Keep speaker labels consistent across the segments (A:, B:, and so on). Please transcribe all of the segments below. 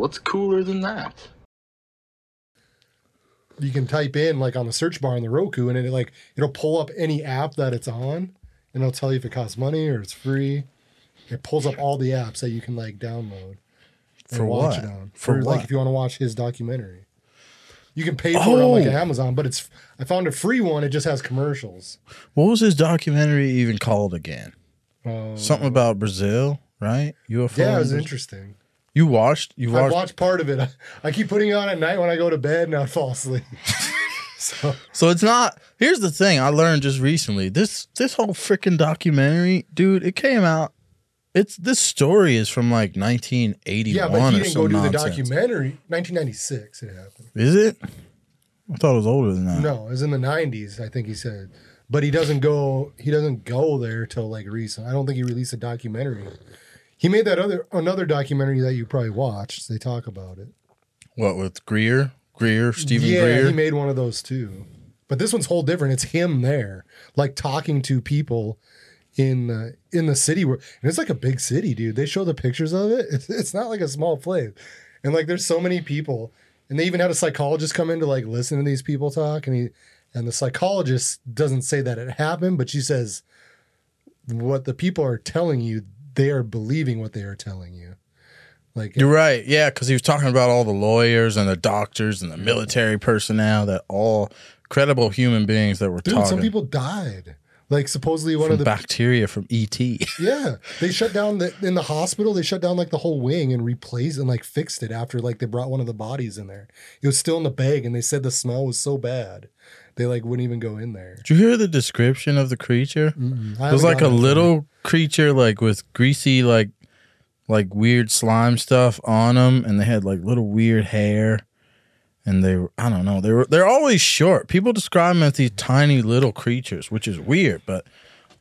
A: What's cooler than that?
B: You can type in like on the search bar on the Roku, and it like it'll pull up any app that it's on, and it'll tell you if it costs money or it's free. It pulls up all the apps that you can like download and
C: For
B: watch
C: what?
B: it on.
C: For
B: like
C: what?
B: if you want to watch his documentary. You can pay for it on like
C: Oh.
B: Amazon, but it's I found a free one. It just has commercials.
C: What was his documentary even called again?
B: Um,
C: Something about Brazil, right? UFO.
B: Yeah, it was
C: Brazil?
B: interesting.
C: You watched? You watched?
B: I
C: watched?
B: part of it. I keep putting it on at night when I go to bed and I fall asleep. so
C: So it's not. Here's the thing I learned just recently. This this whole freaking documentary, dude. It came out. It's this story is from like 1981
B: yeah, but he
C: or
B: didn't go do the documentary. 1996 it happened.
C: Is it? I thought it was older than that.
B: No, it was in the 90s. I think he said, but he doesn't go. He doesn't go there till like recent. I don't think he released a documentary. He made that other another documentary that you probably watched. They talk about it.
C: What with Greer? Greer, Steven
B: yeah,
C: Greer.
B: he made one of those too. But this one's whole different. It's him there, like talking to people in uh, in the city where and it's like a big city, dude. They show the pictures of it. It's, it's not like a small place, and like there's so many people, and they even had a psychologist come in to like listen to these people talk, and he and the psychologist doesn't say that it happened, but she says what the people are telling you, they are believing what they are telling you. Like
C: You're right. Yeah, because he was talking about all the lawyers and the doctors and the military personnel that all credible human beings that were
B: dude,
C: talking.
B: some people died. Like supposedly one
C: from
B: of the
C: bacteria from ET.
B: Yeah, they shut down the in the hospital. They shut down like the whole wing and replaced and like fixed it after like they brought one of the bodies in there. It was still in the bag, and they said the smell was so bad they like wouldn't even go in there.
C: Did you hear the description of the creature?
B: I
C: It was like a
B: it
C: little creature, like with greasy, like like weird slime stuff on them, and they had like little weird hair, and they were I don't know they were they're always short. People describe them as these tiny little creatures, which is weird, but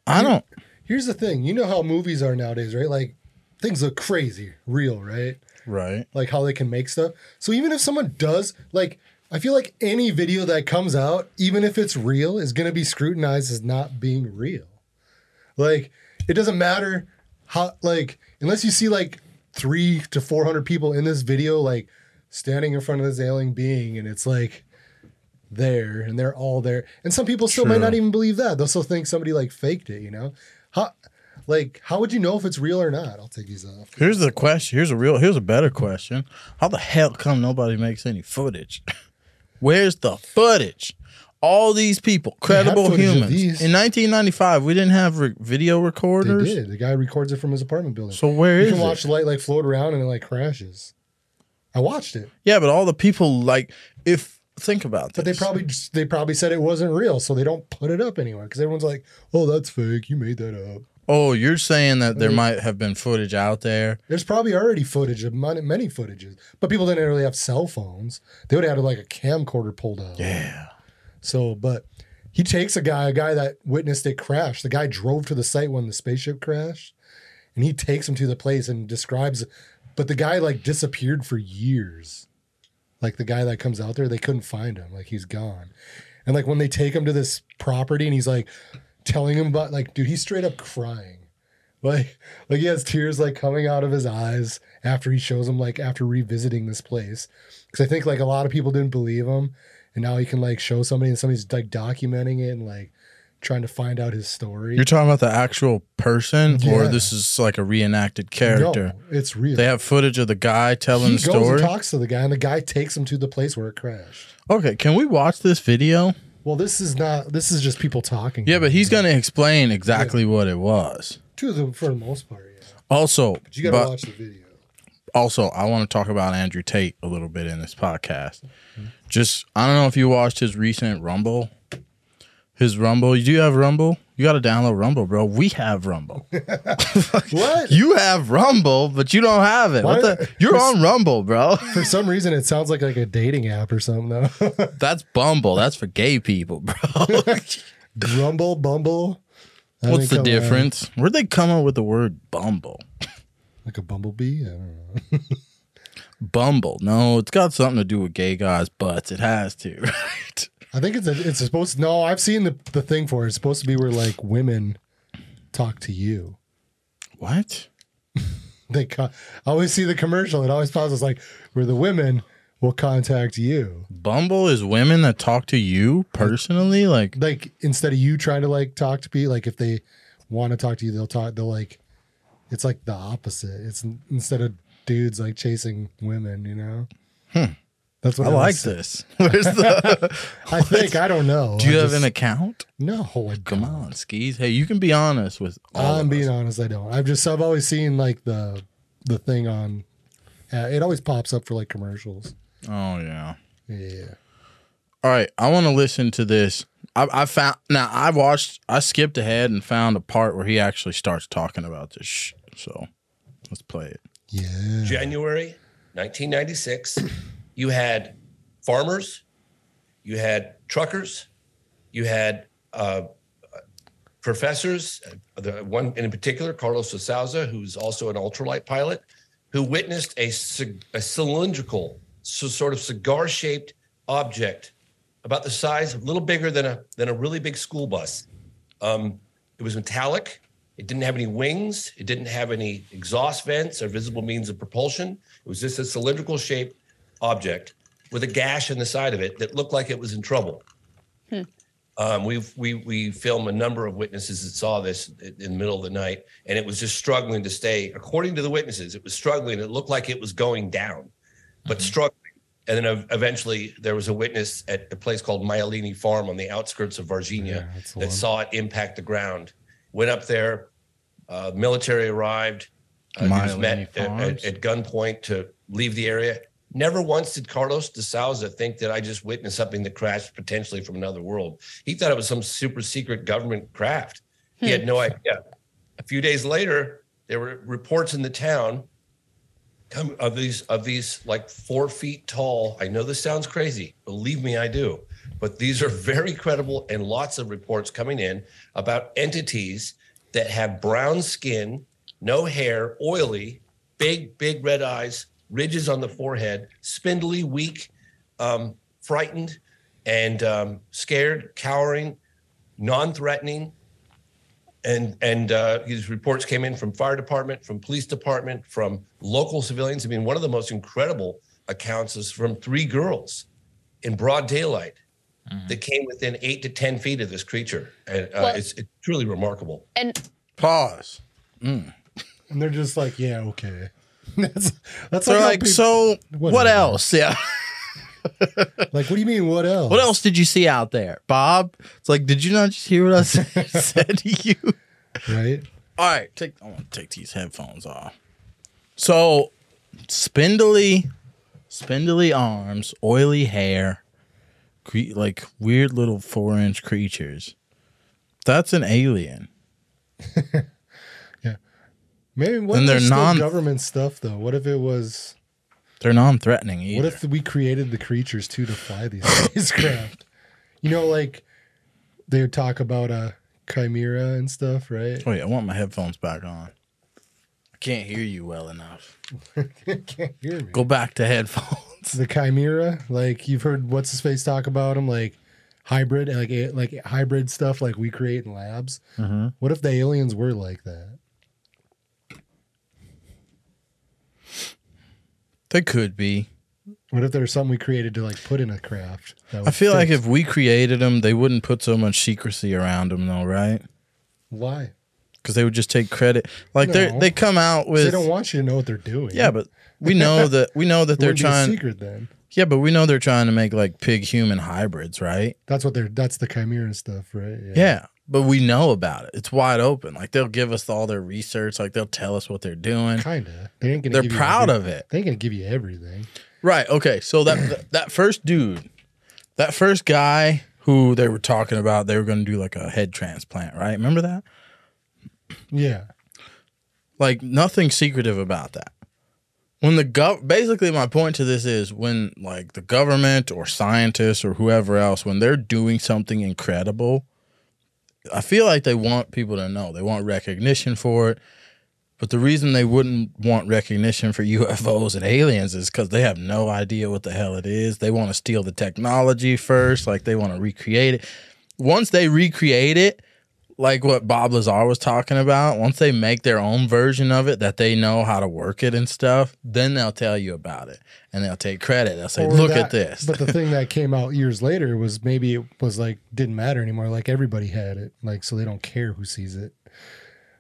C: I don't.
B: Here's the thing, you know how movies are nowadays, right? Like things look crazy, real, right?
C: Right.
B: Like how they can make stuff. So even if someone does like. I feel like any video that comes out, even if it's real, is going to be scrutinized as not being real. Like it doesn't matter how like unless you see like three to four hundred people in this video like standing in front of this alien being and it's like there and they're all there and some people still might not even believe that they'll still think somebody like faked it you know how like how would you know if it's real or not i'll take these off
C: Here's the question. Here's a real. Here's a better question. How the hell come nobody makes any footage? Where's the footage? All these people, credible humans. In 1995, we didn't have re- video
B: they
C: recorders.
B: did the guy records it from his apartment building
C: So where
B: you
C: is
B: can
C: it?
B: watch the light like float around and it like crashes i watched it
C: Yeah, but all the people like if think about this.
B: But they probably just, they probably said it wasn't real, so they don't put it up anywhere because everyone's like, "Oh, that's fake. You made that up."
C: Oh, you're saying that there mm-hmm. might have been footage out there.
B: There's probably already footage of many, many footages, but people didn't really have cell phones. They would have had like a camcorder pulled out.
C: Yeah.
B: So, but he takes a guy, a guy that witnessed it crash. The guy drove to the site when the spaceship crashed, and he takes him to the place and describes. But the guy like disappeared for years. Like the guy that comes out there, they couldn't find him. Like he's gone. And like when they take him to this property, and he's like telling him about like, dude, he's straight up crying. Like, like he has tears like coming out of his eyes after he shows him like after revisiting this place. Because I think like a lot of people didn't believe him, and now he can like show somebody, and somebody's like documenting it and like trying to find out his story.
C: You're talking about the actual person, or this is like a reenacted character.
B: No, it's real.
C: They have footage of the guy telling
B: he
C: the
B: goes
C: story.
B: and talks to the guy, and the guy takes him to the place where it crashed.
C: Okay, can we watch this video?
B: Well, this is not. This is just people talking.
C: Yeah, but he's gonna explain exactly what it was.
B: to the for the most part. Yeah,
C: Also,
B: but you got to
C: but
B: watch the video.
C: also, I want to talk about Andrew Tate a little bit in this podcast. Just, I don't know if you watched his recent Rumble. His Rumble. You do have Rumble? You got to download Rumble, bro. We have Rumble.
B: What?
C: you have Rumble, but you don't have it. What
B: Why-
C: the? You're on Rumble, bro.
B: For some reason, it sounds like like a dating app or something. Though.
C: That's Bumble. That's for gay people, bro.
B: Grumble, Bumble. How
C: What's the
B: come out?
C: Uh, difference? Where'd they come up with the word Bumble?
B: Like a bumblebee? I don't know.
C: Bumble. No, it's got something to do with gay guys' butts. It has to, right?
B: I think it's a, it's supposed. To, no, I've seen the the thing for it. It's supposed to be where like women talk to you.
C: What?
B: They co- I always see the commercial. It always pauses like where the women will contact you.
C: Bumble is women that talk to you personally. Like,
B: Like instead of you trying to like talk to people, like if they want to talk to you, they'll talk. They'll like. It's like the opposite. It's instead of dudes like chasing women. You know. Hmm. That's what
C: I like this. Where's the?
B: I think I don't know.
C: Do you
B: I
C: have
B: just-
C: an account?
B: No, I
C: Come
B: don't.
C: on, skis. Hey, you can be honest with. All
B: I'm
C: of
B: being
C: us.
B: honest. I don't. I've just I've always seen like the the thing on. Uh, it always pops up for like commercials.
C: Oh yeah.
B: Yeah.
C: All right, I want to listen to this. I, I found now. I watched. I skipped ahead and found a part where he actually starts talking about this. Sh- so let's play it.
B: Yeah.
A: January 1996, you had farmers, you had truckers, you had uh, professors, uh, the one in particular, Carlos de Souza, who's also an ultralight pilot, who witnessed a, a cylindrical, so sort of cigar-shaped object about the size, a little bigger than a than a really big school bus. Um, it was metallic. It didn't have any wings. It didn't have any exhaust vents or visible means of propulsion. It was just a cylindrical shaped object with a gash in the side of it that looked like it was in trouble. Um, we've we we filmed a number of witnesses that saw this in the middle of the night, and it was just struggling to stay. According to the witnesses, it was struggling. It looked like it was going down, but struggling. And then ev- eventually, there was a witness at a place called Myelini Farm on the outskirts of Varginha
B: Yeah,
A: that
B: one.
A: saw it impact the ground. Went up there. Uh, military arrived. Uh, he was met at, at, at gunpoint to leave the area. Never once did Carlos de Souza think that I just witnessed something that crashed potentially from another world. He thought it was some super secret government craft. He had no hmm. idea. A few days later, there were reports in the town come of these of these like four feet tall. I know this sounds crazy. Believe me, I do. But these are very credible and lots of reports coming in about entities that have brown skin, no hair, oily, big, big red eyes, ridges on the forehead, spindly, weak, um, frightened, and um, scared, cowering, non-threatening. And and uh, these reports came in from fire department, from police department, from local civilians. I mean, one of the most incredible accounts is from three girls in broad daylight that came within eight to ten feet of this creature, and uh,
D: Well-
A: it's, it's truly remarkable.
D: And
C: Pause.
B: And they're just like, yeah, okay. that's that's
C: They're
B: like,
C: like,
B: people-
C: so what
B: Whatever.
C: else? Yeah.
B: like, what do you mean? What else?
C: What else did you see out there, Bob? It's like, did you not just hear what I said, said to you?
B: Right?
C: All right, take. I want to take these headphones off. So, spindly, spindly arms, oily hair, cre- like weird little four-inch creatures. That's an alien.
B: Maybe what
C: And
B: if
C: they're non-
B: government stuff though? What if it was?
C: They're non-threatening either.
B: What if we created the creatures too to fly these spacecraft? You know, like they would talk about a chimera and stuff, right?
C: Wait, I want my headphones back on. I can't hear you well enough.
B: Can't hear me.
C: Go back to headphones.
B: The chimera, like you've heard what's his face talk about them, like hybrid, like like hybrid stuff, like we create in labs.
C: Mm-hmm.
B: What if the aliens were like that?
C: They could be.
B: What if there's something we created to like put in a craft? that
C: I feel like if we created them, they wouldn't put so much secrecy around them, though, right?
B: why
C: Because they would just take credit. Like they
B: No.
C: they come out with
B: they don't want you to know what they're doing.
C: yeah, but we know that we know that they're
B: would be a
C: trying.
B: secret then.
C: Yeah, but we know they're trying to make like pig human hybrids, right?
B: That's what they're. That's the chimera stuff, right?
C: Yeah. But we know about it. It's wide open. Like they'll give us all their research. Like they'll tell us what they're doing.
B: Kinda. They ain't gonna.
C: They're
B: give
C: proud of it.
B: They ain't gonna give you everything.
C: Right. Okay. So that that first dude, that first guy who they were talking about, they were to do like a head transplant, right? Remember that?
B: Yeah.
C: Like nothing secretive about that. When the gov basically my point to this is when like the government or scientists or whoever else when they're doing something incredible, I feel like they want people to know. They want recognition for it. But the reason they wouldn't want recognition for UFOs and aliens is because they have no idea what the hell it is. They want to steal the technology first, like they want to recreate it. Once they recreate it, like what Bob Lazar was talking about, once they make their own version of it that they know how to work it and stuff, then they'll tell you about it and they'll take credit. They'll say,
B: Or
C: "Look
B: that-
C: at this."
B: But the thing that came out years later was maybe it was like didn't matter anymore. Like everybody had it, like so they don't care who sees it.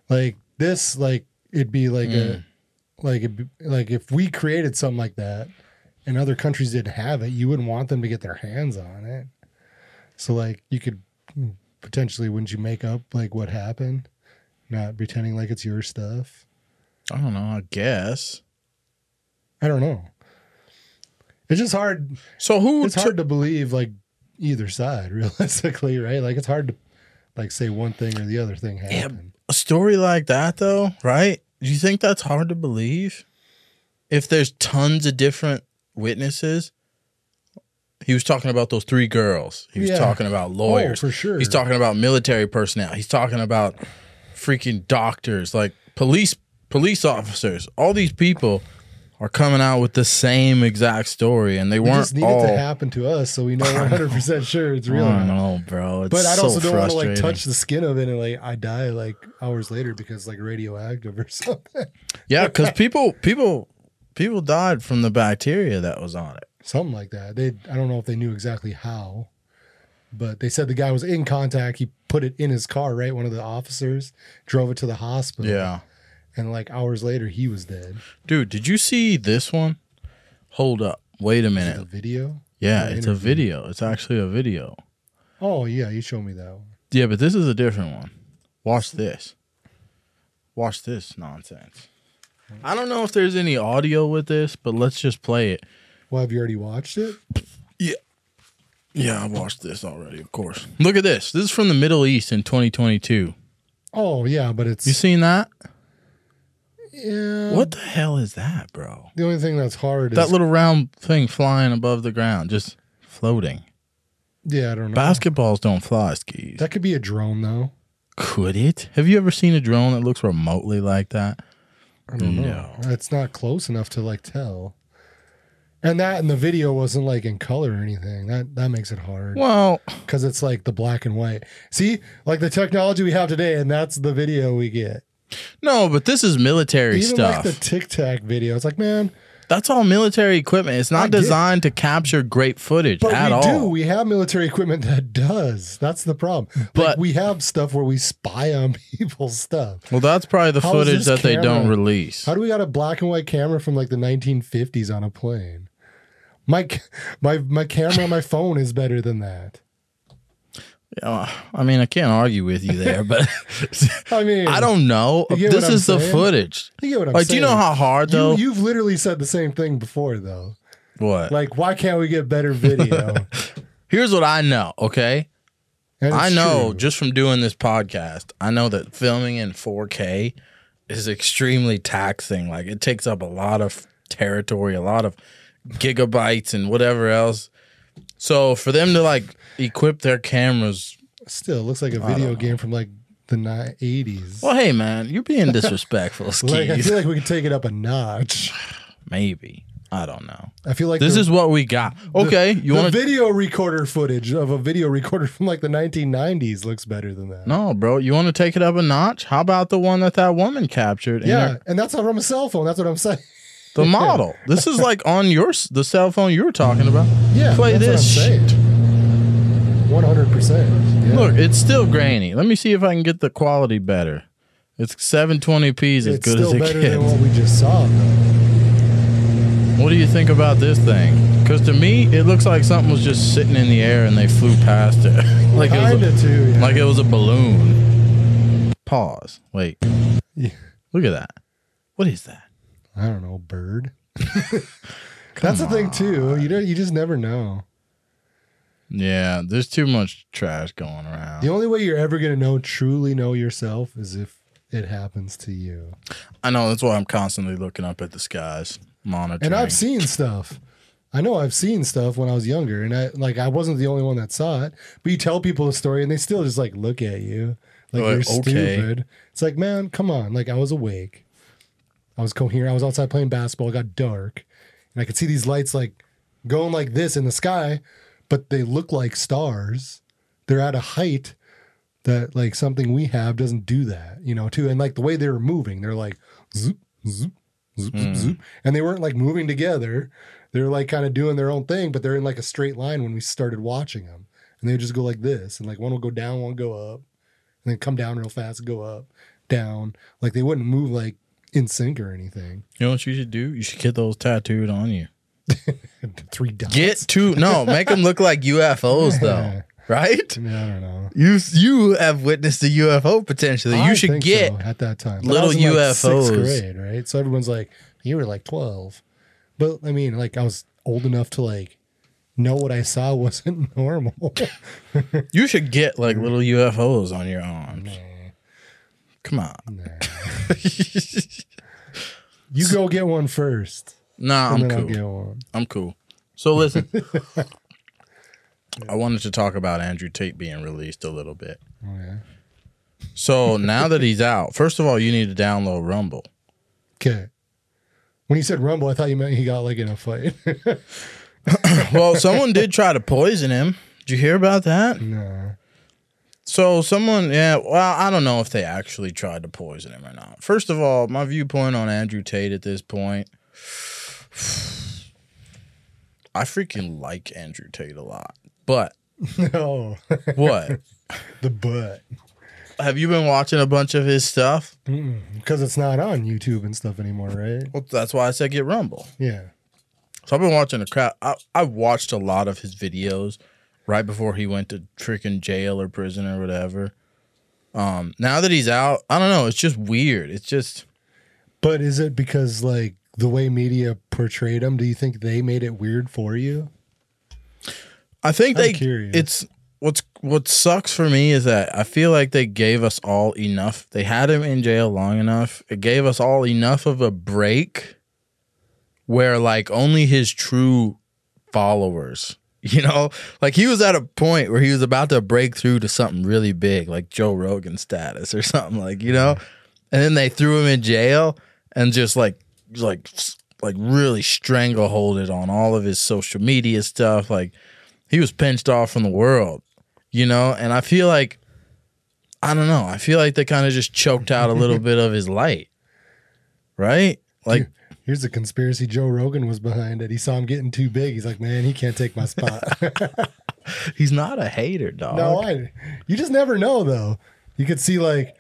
B: Like this, like it'd be like
C: Mm.
B: a like it'd be, like if we created something like that and other countries didn't have it, you wouldn't want them to get their hands on it. So like you could potentially wouldn't you make up like what happened, not pretending like it's your stuff.
C: I don't know. I guess.
B: I don't know. It's just hard.
C: So who?
B: it's
C: took-
B: hard to believe like either side realistically right like it's hard to like say one thing or the other thing happened
C: a story like that though, right? Do you think that's hard to believe? If there's tons of different witnesses, he was talking about those three girls. He was
B: Yeah.
C: talking about oh, lawyers.
B: oh, for sure
C: He's talking about military personnel. He's talking about freaking doctors, like police police officers. All these people are coming out with the same exact story, and they
B: it
C: weren't
B: just needed
C: all.
B: to happen to us so we know 100% sure it's real
C: I know, bro. It's
B: but i
C: so
B: also don't want to like touch the skin of it and like i die like hours later because like radioactive or something
C: Yeah, because people people people died from the bacteria that was on it.
B: Something like that they i don't know if they knew exactly how but they said the guy was in contact he put it in his car right one of the officers drove it to the hospital
C: Yeah.
B: and like hours later he was dead
C: Dude, did you see this one? Hold up. Wait a minute.
B: video
C: Yeah, it's a video. It's actually a video.
B: oh yeah you showed me that one
C: Yeah, but this is a different one. Watch this. Watch this nonsense. I don't know if there's any audio with this, but let's just play it.
B: Well, have you already watched it?
C: Yeah, Yeah, I watched this already, of course. Look at this. This is from the Middle East in 2022.
B: Oh yeah, but it's
C: You seen that?
B: yeah.
C: What the hell is that, bro?
B: The only thing that's hard
C: That
B: is That
C: little round thing flying above the ground, just floating.
B: yeah, I don't know.
C: Basketballs don't fly, skis.
B: That could be a drone though.
C: Could it? Have you ever seen a drone that looks remotely like that?
B: I don't know. It's not close enough to like tell. And that in the video wasn't like in color or anything. That that makes it hard
C: Well,
B: because it's like the black and white. See, like the technology we have today, and that's the video we get.
C: no, but this is military
B: Even
C: stuff.
B: like the Tic Tac video, it's like man,
C: That's all military equipment. It's
B: I
C: not
B: get-
C: designed to capture great footage
B: but
C: at
B: we
C: all.
B: do. We have military equipment that does. That's the problem. like
C: But-
B: we have stuff where we spy on people's stuff.
C: well, that's probably the
B: How
C: footage that they don't release.
B: How do we got a black and white camera from like the 1950s on a plane? My my my camera on my phone is better than that.
C: Uh, I mean, I can't argue with you there, but
B: I mean,
C: I don't know. This is the footage.
B: You get what I'm
C: Like, do you know how hard though?
B: you, you've literally said the same thing before though.
C: what?
B: Like, why can't we get better video?
C: Here's what I know. Okay, I know
B: true.
C: just from doing this podcast, I know that filming in 4K is extremely taxing. Like it takes up a lot of territory, a lot of gigabytes and whatever else. So for them to like equip their cameras,
B: still looks like a video game from like the ni- 80s.
C: well, hey man, you're being disrespectful,
B: Like I feel like we could take it up a notch.
C: Maybe I don't know.
B: I feel like
C: This
B: the-
C: is what we got. Okay, you
B: the
C: want to?
B: video recorder footage of a video recorder from like the 1990s looks better than that.
C: No, bro. You want to take it up a notch? How about the one that that woman captured? in
B: yeah,
C: her-
B: and that's not from a cell phone. That's what I'm saying.
C: The model. This is like on your the cell phone you were talking about.
B: Yeah,
C: Play this shit.
B: One hundred percent.
C: Look, it's still grainy. Let me see if I can get the quality better. It's 720p is as
B: it's
C: good as it
B: better
C: gets.
B: than what we just saw. Though.
C: What do you think about this thing? Because to me, it looks like something was just sitting in the air and they flew past it, like it was a,
B: too. Yeah.
C: like it was a balloon. Pause. Wait.
B: Yeah.
C: Look at that. What is that?
B: I don't know, bird. That's the thing too. You don't. You just never know.
C: Yeah, there's too much trash going around.
B: The only way you're ever gonna know, truly know yourself, is if it happens to you.
C: I know that's why I'm constantly looking up at the skies, monitoring.
B: And I've seen stuff. I know I've seen stuff when I was younger, and I like I wasn't the only one that saw it. But you tell people a story, and they still just like look at you like
C: Like,
B: you're
C: okay.
B: stupid. It's like, man, come on! Like I was awake, I was coherent. I was outside playing basketball. It got dark, and I could see these lights like going like this in the sky, but they look like stars. They're at a height, that like something we have doesn't do that, you know, too. And like the way they were moving, they're like zoop, zoop, zoop, zoop,
C: Mm.
B: zoop. And they weren't like moving together. They're like kind of doing their own thing, but they're in like a straight line when we started watching them. And they would just go like this. And like one will go down, one will go up, and then come down real fast, go up, down. Like they wouldn't move like in sync or anything.
C: You know what you should do? You should get those tattooed on you.
B: Three dots.
C: Get two. No, make them look like UFOs though. Right?
B: I, mean, I don't know.
C: You you have witnessed a UFO potentially. You should get
B: so, at that time
C: little
B: I was in, like,
C: UFOs.
B: sixth grade, right? So everyone's like, "You were like 12. but I mean, like I was old enough to like know what I saw wasn't normal.
C: you should get like little UFOs on your arms. Come on.
B: Nah. you go get one first,
C: Nah, I'm cool.
B: get one.
C: I'm cool. So listen. I wanted to talk about Andrew Tate being released a little bit.
B: Oh yeah.
C: So now that he's out, first of all, you need to download Rumble.
B: Okay. When you said Rumble, I thought you meant he got like in a fight.
C: Well, someone did try to poison him. Did you hear about that?
B: no.
C: So someone, yeah, well, I don't know if they actually tried to poison him or not. First of all, my viewpoint on Andrew Tate at this point, I freaking like Andrew Tate a lot. But
B: No.
C: what?
B: the butt.
C: Have you been watching a bunch of his stuff?
B: Because it's not on YouTube and stuff anymore, right?
C: Well, that's why I said get Rumble.
B: Yeah.
C: So I've been watching a crap. I, I watched a lot of his videos right before he went to freaking jail or prison or whatever. Um, now that he's out, I don't know. It's just weird. It's just
B: But is it because like the way media portrayed him? Do you think they made it weird for you?
C: I think
B: I'm
C: they.
B: curious.
C: It's what's what sucks for me is that I feel like they gave us all enough. They had him in jail long enough. It gave us all enough of a break where like only his true followers, you know, like he was at a point where he was about to break through to something really big, like Joe Rogan status or something like, you know, and then they threw him in jail and just like like like really strangleholded on all of his social media stuff like he was pinched off from the world, you know? And I feel like, I don't know, I feel like they kind of just choked out a little bit of his light, right? Like,
B: Here's the conspiracy Joe Rogan was behind it. He saw him getting too big. He's like, man, he can't take my spot.
C: he's not a hater, dog.
B: no, I, you just never know though. You could see like,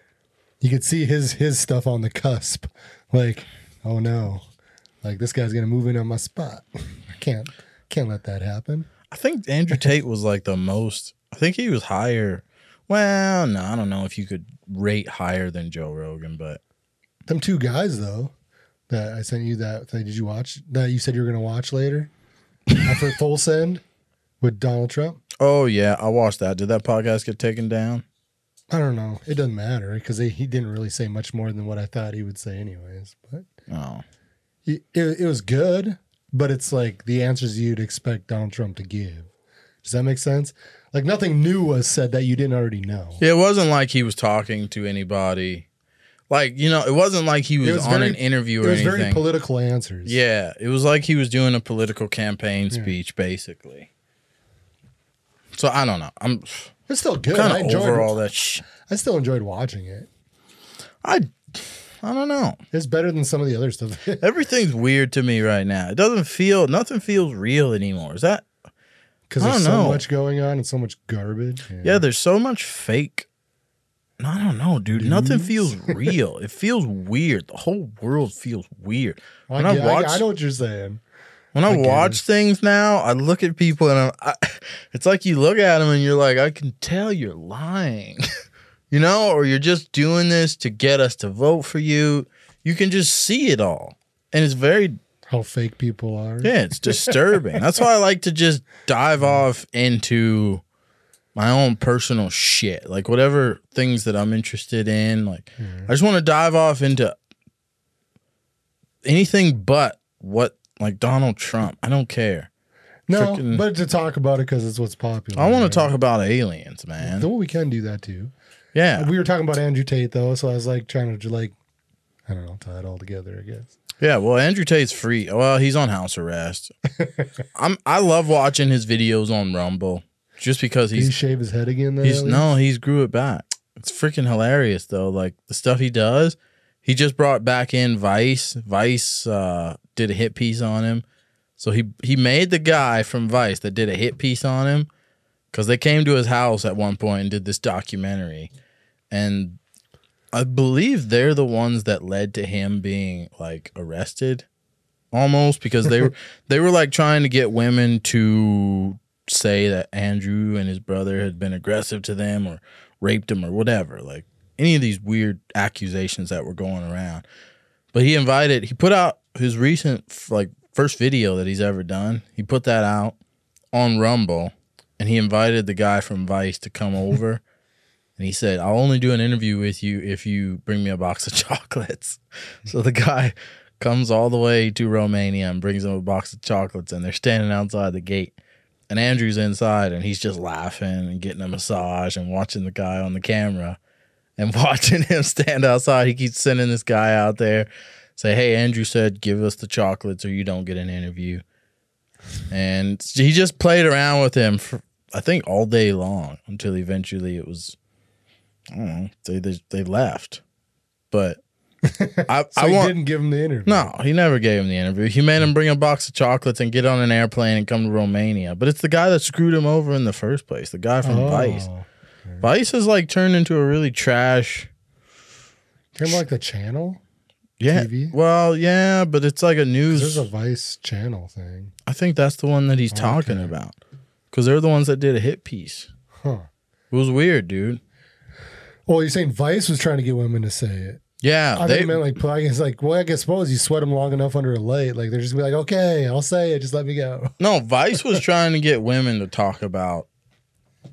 B: you could see his his stuff on the cusp. Like, oh no, like this guy's gonna move in on my spot. I can't can't let that happen.
C: I think Andrew Tate was like the most, I think he was higher. Well, no, I don't know if you could rate higher than Joe Rogan, but
B: Them two guys though, that I sent you that thing. Did you watch that? You said you were gonna watch later after Full Send with Donald Trump.
C: oh, yeah, I watched that. Did that podcast get taken down?
B: I don't know. It doesn't matter because he didn't really say much more than what I thought he would say, anyways. But
C: Oh,
B: it, it, it was good, but it's like the answers you'd expect Donald Trump to give. Does that make sense? Like nothing new was said that you didn't already know.
C: Yeah, it wasn't like he was talking to anybody. Like, you know, it wasn't like he was,
B: was
C: on
B: very-
C: an interview or anything.
B: It was
C: anything.
B: very political answers.
C: yeah, it was like he was doing a political campaign speech, basically. So I don't know. I'm
B: it's still good.
C: kind
B: I
C: of
B: enjoyed.
C: over all that. Sh-
B: I still enjoyed watching it.
C: I, I don't know.
B: It's better than some of the other stuff.
C: Everything's weird to me right now. It doesn't feel. Nothing feels real anymore. Is that?
B: Because there's so
C: know.
B: much going on and so much garbage.
C: Yeah, there's so much fake. I don't know, dude. Nothing feels real. it feels weird. The whole world feels weird.
B: I,
C: When I
B: I-
C: watch-
B: I know what you're saying.
C: When I,
B: I
C: watch things now, I look at people and I'm, I, it's like you look at them and you're like, I can tell you're lying, you know, or you're just doing this to get us to vote for you. You can just see it all, and it's very
B: How fake people are.
C: yeah, it's disturbing. That's why I like to just dive off into my own personal shit, like whatever things that I'm interested in. Like mm-hmm. I just want to dive off into anything but what like Donald Trump. I don't care.
B: No,
C: Frickin-
B: but to talk about it because it's what's popular.
C: I want
B: right?
C: to talk about aliens, man.
B: Though we can do that too.
C: Yeah.
B: We were talking about Andrew Tate though, so I was like trying to like, I don't know, tie it all together. I guess.
C: Yeah, well, Andrew Tate's free. Well, he's on house arrest. I'm I love watching his videos on Rumble just because
B: Did he
C: he's
B: shave his head again? Then
C: he's no, he's grew it back. It's freaking hilarious though. Like the stuff he does. He just brought back in Vice. Vice uh, did a hit piece on him. So he he made the guy from Vice that did a hit piece on him because they came to his house at one point and did this documentary, and I believe they're the ones that led to him being like arrested, almost because they were they were like trying to get women to say that Andrew and his brother had been aggressive to them or raped him or whatever, like any of these weird accusations that were going around. But he invited, he put out his recent like first video that he's ever done. He put that out on Rumble and he invited the guy from Vice to come over. and he said, I'll only do an interview with you if you bring me a box of chocolates. so the guy comes all the way to Romania and brings him a box of chocolates, and they're standing outside the gate. And Andrew's inside and he's just laughing and getting a massage and watching the guy on the camera and watching him stand outside. He keeps sending this guy out there, say, Hey, Andrew said, give us the chocolates or you don't get an interview. And he just played around with him for, I think, all day long until eventually it was, I don't know, they, they, they left. But I,
B: So
C: I
B: he
C: want,
B: didn't give him the interview.
C: no, he never gave him the interview. He made him bring a box of chocolates and get on an airplane and come to Romania. But it's the guy that screwed him over in the first place, the guy from
B: Oh.
C: Vice. Vice has like turned into a really trash.
B: Kind of like the channel.
C: Yeah.
B: TV?
C: Well, yeah, but it's like a news.
B: There's a Vice channel thing.
C: I think that's the one that he's talking about. Because they're the ones that did a hit piece.
B: Huh.
C: It was weird, dude.
B: Well, you're saying Vice was trying to get women to say it.
C: Yeah.
B: I
C: they,
B: meant like, like, well, I guess suppose you sweat them long enough under a light, like they're just gonna be like, okay, I'll say it, just let me go.
C: no, Vice was trying to get women to talk about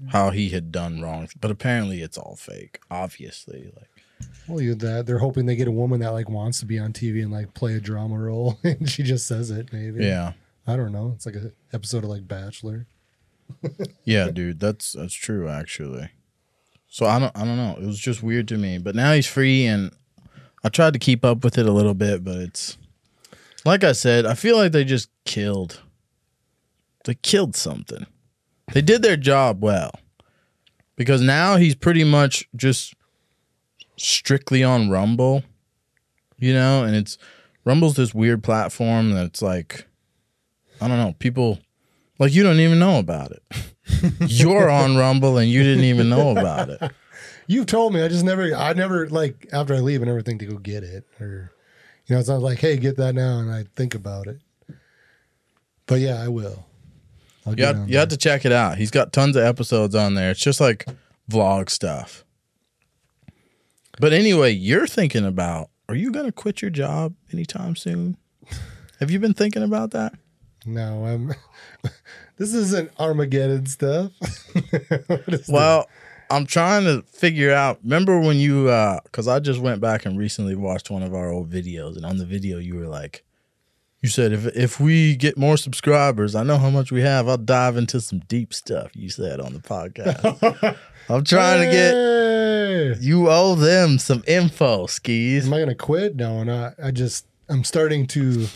C: how he had done wrong. But apparently it's all fake, obviously. Like,
B: Well, you that they're hoping they get a woman that like wants to be on TV and like play a drama role, and she just says it. Maybe.
C: yeah.
B: I don't know. It's like a episode of like Bachelor.
C: Yeah, dude, that's that's true actually. So I don't I don't know. It was just weird to me. But now he's free and I tried to keep up with it a little bit, but it's like I said, I feel like they just killed they killed something. They did their job well. Because now he's pretty much just strictly on Rumble. You know, and it's Rumble's this weird platform that's like I don't know, people like you don't even know about it. You're on Rumble and you didn't even know about it.
B: You've told me. I just never. I never like after I leave. I never think to go get it, or you know, it's not like, hey, get that now, and I think about it. But yeah, I will. I'll
C: You have, you have to check it out. He's got tons of episodes on there. It's just like vlog stuff. But anyway, you're thinking about are you going to quit your job anytime soon? Have you been thinking about that?
B: No, I'm. this isn't Armageddon stuff. Is?
C: Well, I'm trying to figure out. Remember when you, uh, because I just went back and recently watched one of our old videos, and on the video you were like, you said if if we get more subscribers, I know how much we have. I'll dive into some deep stuff. You said on the podcast. I'm trying to get. You owe them some info, skis.
B: Am I gonna quit? No, not. I just. I'm starting to.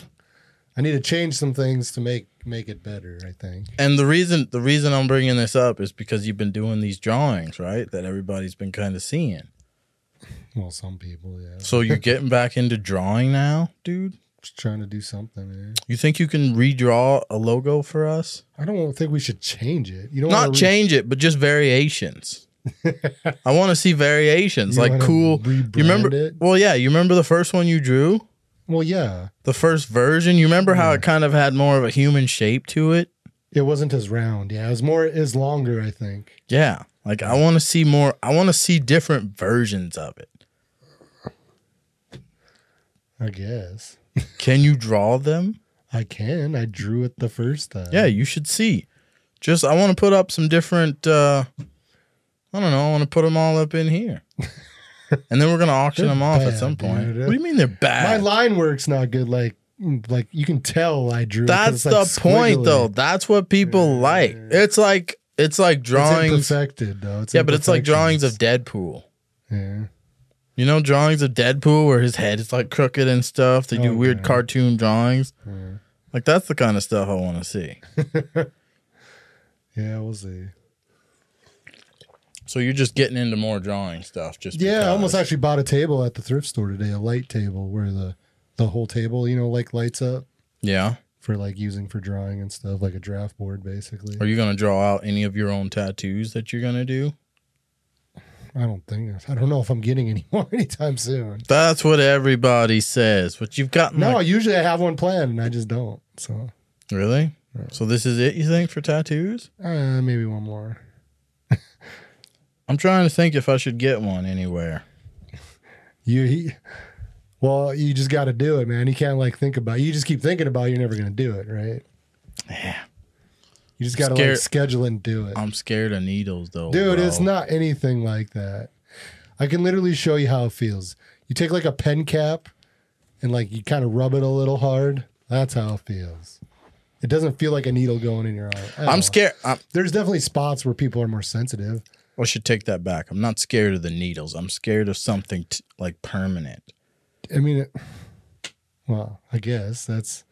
B: I need to change some things to make make it better. I think.
C: And the reason the reason I'm bringing this up is because you've been doing these drawings, right? That everybody's been kind of seeing.
B: Well, some people, yeah.
C: So you're getting back into drawing now, dude.
B: Just trying to do something. Man.
C: You think you can redraw a logo for us?
B: I don't think we should change it. You don't
C: Not change it, but just variations. I want to see variations,
B: You
C: like cool. You remember?
B: it?
C: Well, yeah. You remember the first one you drew,
B: Well, yeah.
C: the first version. You remember how it kind of had more of a human shape to it?
B: It wasn't as round. Yeah, it was more. Is longer. I think.
C: Yeah. Like I want to see more. I want to see different versions of it.
B: I guess
C: Can you draw them?
B: I can. I drew it the first time.
C: Yeah, you should see. Just I want to put up some different. uh I don't know. I want to put them all up in here, and then we're gonna auction
B: They're
C: them off at some point.
B: dude.
C: What do you mean they're bad?
B: My line work's not good. Like, like you can tell I drew.
C: That's the
B: like,
C: point,
B: squiggly.
C: though. That's what people like. It's like it's like
B: It's
C: drawings.
B: imperfected though. It's
C: yeah, but it's like drawings of. Deadpool.
B: Yeah.
C: You know, drawings of Deadpool where his head is like crooked and stuff. They do
B: Oh,
C: weird cartoon drawings.
B: Yeah.
C: Like that's the kind of stuff I want to see.
B: Yeah, we'll see.
C: So you're just getting into more drawing stuff. Just
B: Yeah, I almost actually bought a table at the thrift store today, a light table where the the whole table, you know, like lights up
C: Yeah.
B: for like using for drawing and stuff, like a draft board basically.
C: Are you gonna draw out any of your own tattoos that you're gonna do?
B: I don't think I don't know if I'm getting any more anytime soon.
C: That's what everybody says. But you've got
B: No,
C: like,
B: usually I have one planned and I just don't. So
C: really. So this is it, you think, for tattoos?
B: uh, maybe one more.
C: I'm trying to think if I should get one anywhere.
B: You, he, well, you just got to do it, man. You can't like think about. It. You just keep thinking about. it, You're never gonna do it, right?
C: Yeah.
B: You just got to like schedule and do it,
C: I'm scared of needles though.
B: dude.
C: bro.
B: It's not anything like that. I can literally show you how it feels. You take like a pen cap, and like you kind of rub it a little hard. That's how it feels. It doesn't feel like a needle going in your arm.
C: I'm scared. I'm,
B: There's definitely spots where people are more sensitive.
C: I should take that back. I'm not scared of the needles. I'm scared of something t- like permanent.
B: I mean, it, well, I guess that's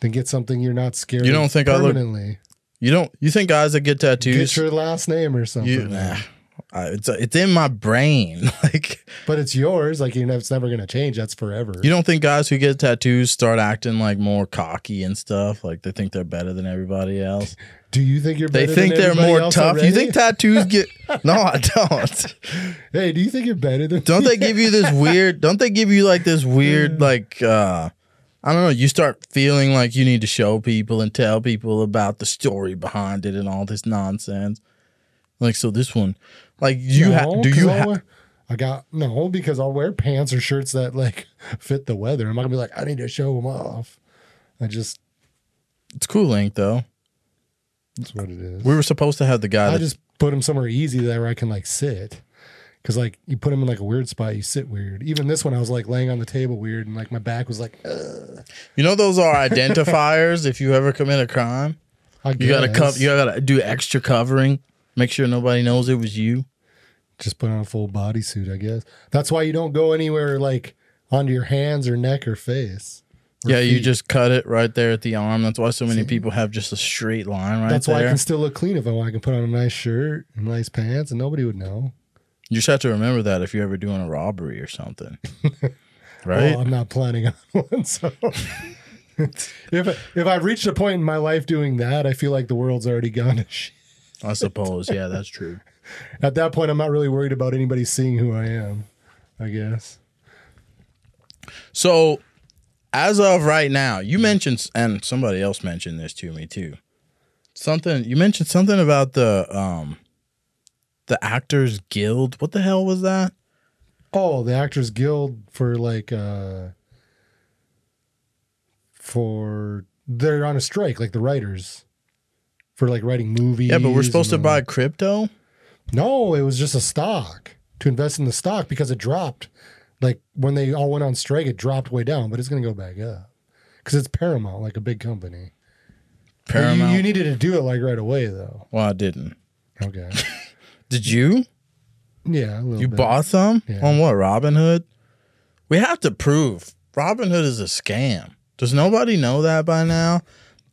B: then get something you're not scared.
C: You don't think I look-? You don't. You think guys that get tattoos?
B: Get your last name or something.
C: you, nah, I- it's it's in my brain. Like
B: But it's yours. Like you know, it's never going to change. That's forever.
C: you don't think guys who get tattoos start acting like more cocky and stuff? Like they think they're better than everybody else.
B: Do you think you're? Better?
C: They
B: think
C: they're more tough. You think tattoos get? No, I don't.
B: hey, do you think you're better than?
C: Don't they give you this weird? Don't they give you like this weird like? uh I don't know. You start feeling like you need to show people and tell people about the story behind it and all this nonsense. Like so, this one, like you
B: No,
C: have. Do you have?
B: I got no because I'll wear pants or shirts that like fit the weather. I'm not gonna be like I need to show them off. I just
C: It's cool, Ink. Though
B: that's what it is.
C: we were supposed to have the guy.
B: I
C: That,
B: just put him somewhere easy there where I can like sit. Cause like you put him in like a weird spot, you sit weird. Even this one, I was like laying on the table weird, and like my back was like, Ugh.
C: you know, those are identifiers. if you ever commit a crime,
B: I
C: you gotta cover. You gotta do extra covering. Make sure nobody knows it was you.
B: just put on a full bodysuit. I guess that's why you don't go anywhere like onto your hands or neck or face. or
C: yeah, you just cut it right there at the arm. That's why so many
B: See?
C: people have just a straight line right there.
B: That's why I can still look clean if I want. I can put on a nice shirt and nice pants, and nobody would know.
C: You just have to remember that if you're ever doing a robbery or something. right?
B: Well, I'm not planning on one. So if if I've reached a point in my life doing that, I feel like the world's already gone to shit.
C: I suppose. Yeah, that's true.
B: At that point, I'm not really worried about anybody seeing who I am. I guess.
C: So, as of right now, you mentioned, and somebody else mentioned this to me too. Something you mentioned something about the um, the Actors Guild. What the hell was that?
B: Oh, the Actors Guild for like uh for they're on a strike, like the writers for like writing movies.
C: Yeah, but we're supposed to buy
B: uh,
C: crypto.
B: No, it was just a stock to invest in the stock because it dropped. Like when they all went on strike, it dropped way down, but it's going to go back up because it's Paramount, like a big company. But you-
C: Paramount.
B: You, needed to do it like right away, though.
C: well, I didn't.
B: Okay.
C: Did you?
B: Yeah, a little
C: You
B: bit.
C: bought some
B: Yeah.
C: on what? Robinhood. We have to prove Robinhood is a scam. Does nobody know that by now?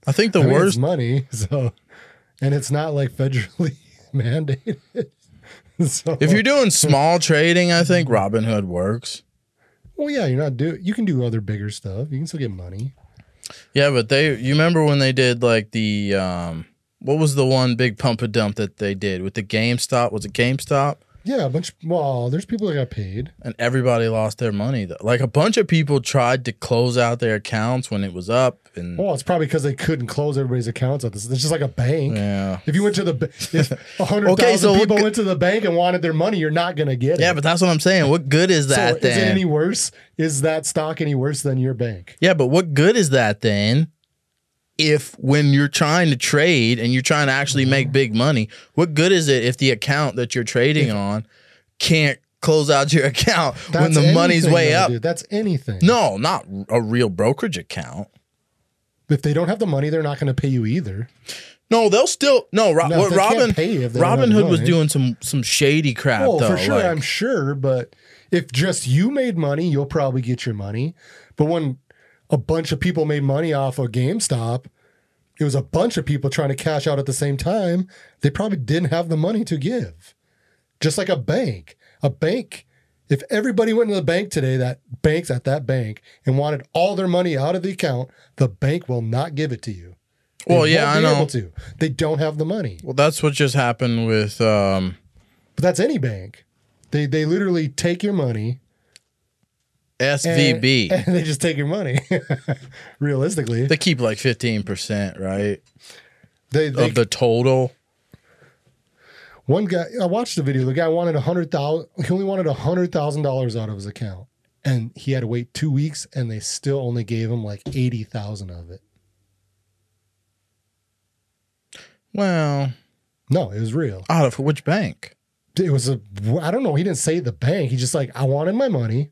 C: I think the
B: I mean, it's
C: worst.
B: money, so and it's not like federally mandated. so
C: If you're doing small trading, I think Robinhood works.
B: well, yeah, you're not do. You can do other bigger stuff. You can still get money.
C: Yeah, but they you remember when they did like the um what was the one big pump and dump that they did with the GameStop? Was it GameStop?
B: Yeah, a bunch. Well, there's people that got paid.
C: And everybody lost their money though. Like a bunch of people tried to close out their accounts when it was up and
B: Well, it's probably because they couldn't close everybody's accounts at this. It's just like a bank.
C: yeah.
B: If you went to the ba- if a hundred thousand
C: Okay, so
B: people went to the bank and wanted their money, you're not gonna get it.
C: Yeah, but that's what I'm saying. What good is
B: so
C: that
B: is it
C: then?
B: any worse? Is that stock any worse than your bank?
C: Yeah, but what good is that then? If when you're trying to trade and you're trying to actually
B: Mm-hmm.
C: make big money, what good is it if the account that you're trading on can't close out your account when the money's way up?
B: dude. That's anything.
C: No, not a real brokerage account.
B: If they don't have the money, they're not going to pay you either.
C: No, they'll still no. Ro-
B: No,
C: what Robin
B: pay if they don't have
C: Robinhood was doing some some shady crap
B: Oh,
C: though.
B: for sure,
C: like-
B: I'm sure. But if just you made money, you'll probably get your money. But when a bunch of people made money off of GameStop, it was a bunch of people trying to cash out at the same time, they probably didn't have the money to give. Just like a bank. A bank, if everybody went to the bank today, that banks at that bank, and wanted all their money out of the account, the bank will not give it to you. They
C: Well, yeah, I know.
B: They don't have the money.
C: Well, that's what just happened with um,
B: But that's any bank. They they literally take your money
C: SVB.
B: and they just take your money. Realistically,
C: they keep like fifteen percent, right,
B: they, they
C: of the total.
B: One guy, I watched the video. The guy wanted a hundred thousand. He only wanted a hundred thousand dollars out of his account, and he had to wait two weeks, and they still only gave him like eighty thousand of it.
C: Well,
B: No, it was real.
C: out of which bank?
B: It was a. I don't know. He didn't say the bank. He just like I wanted my money.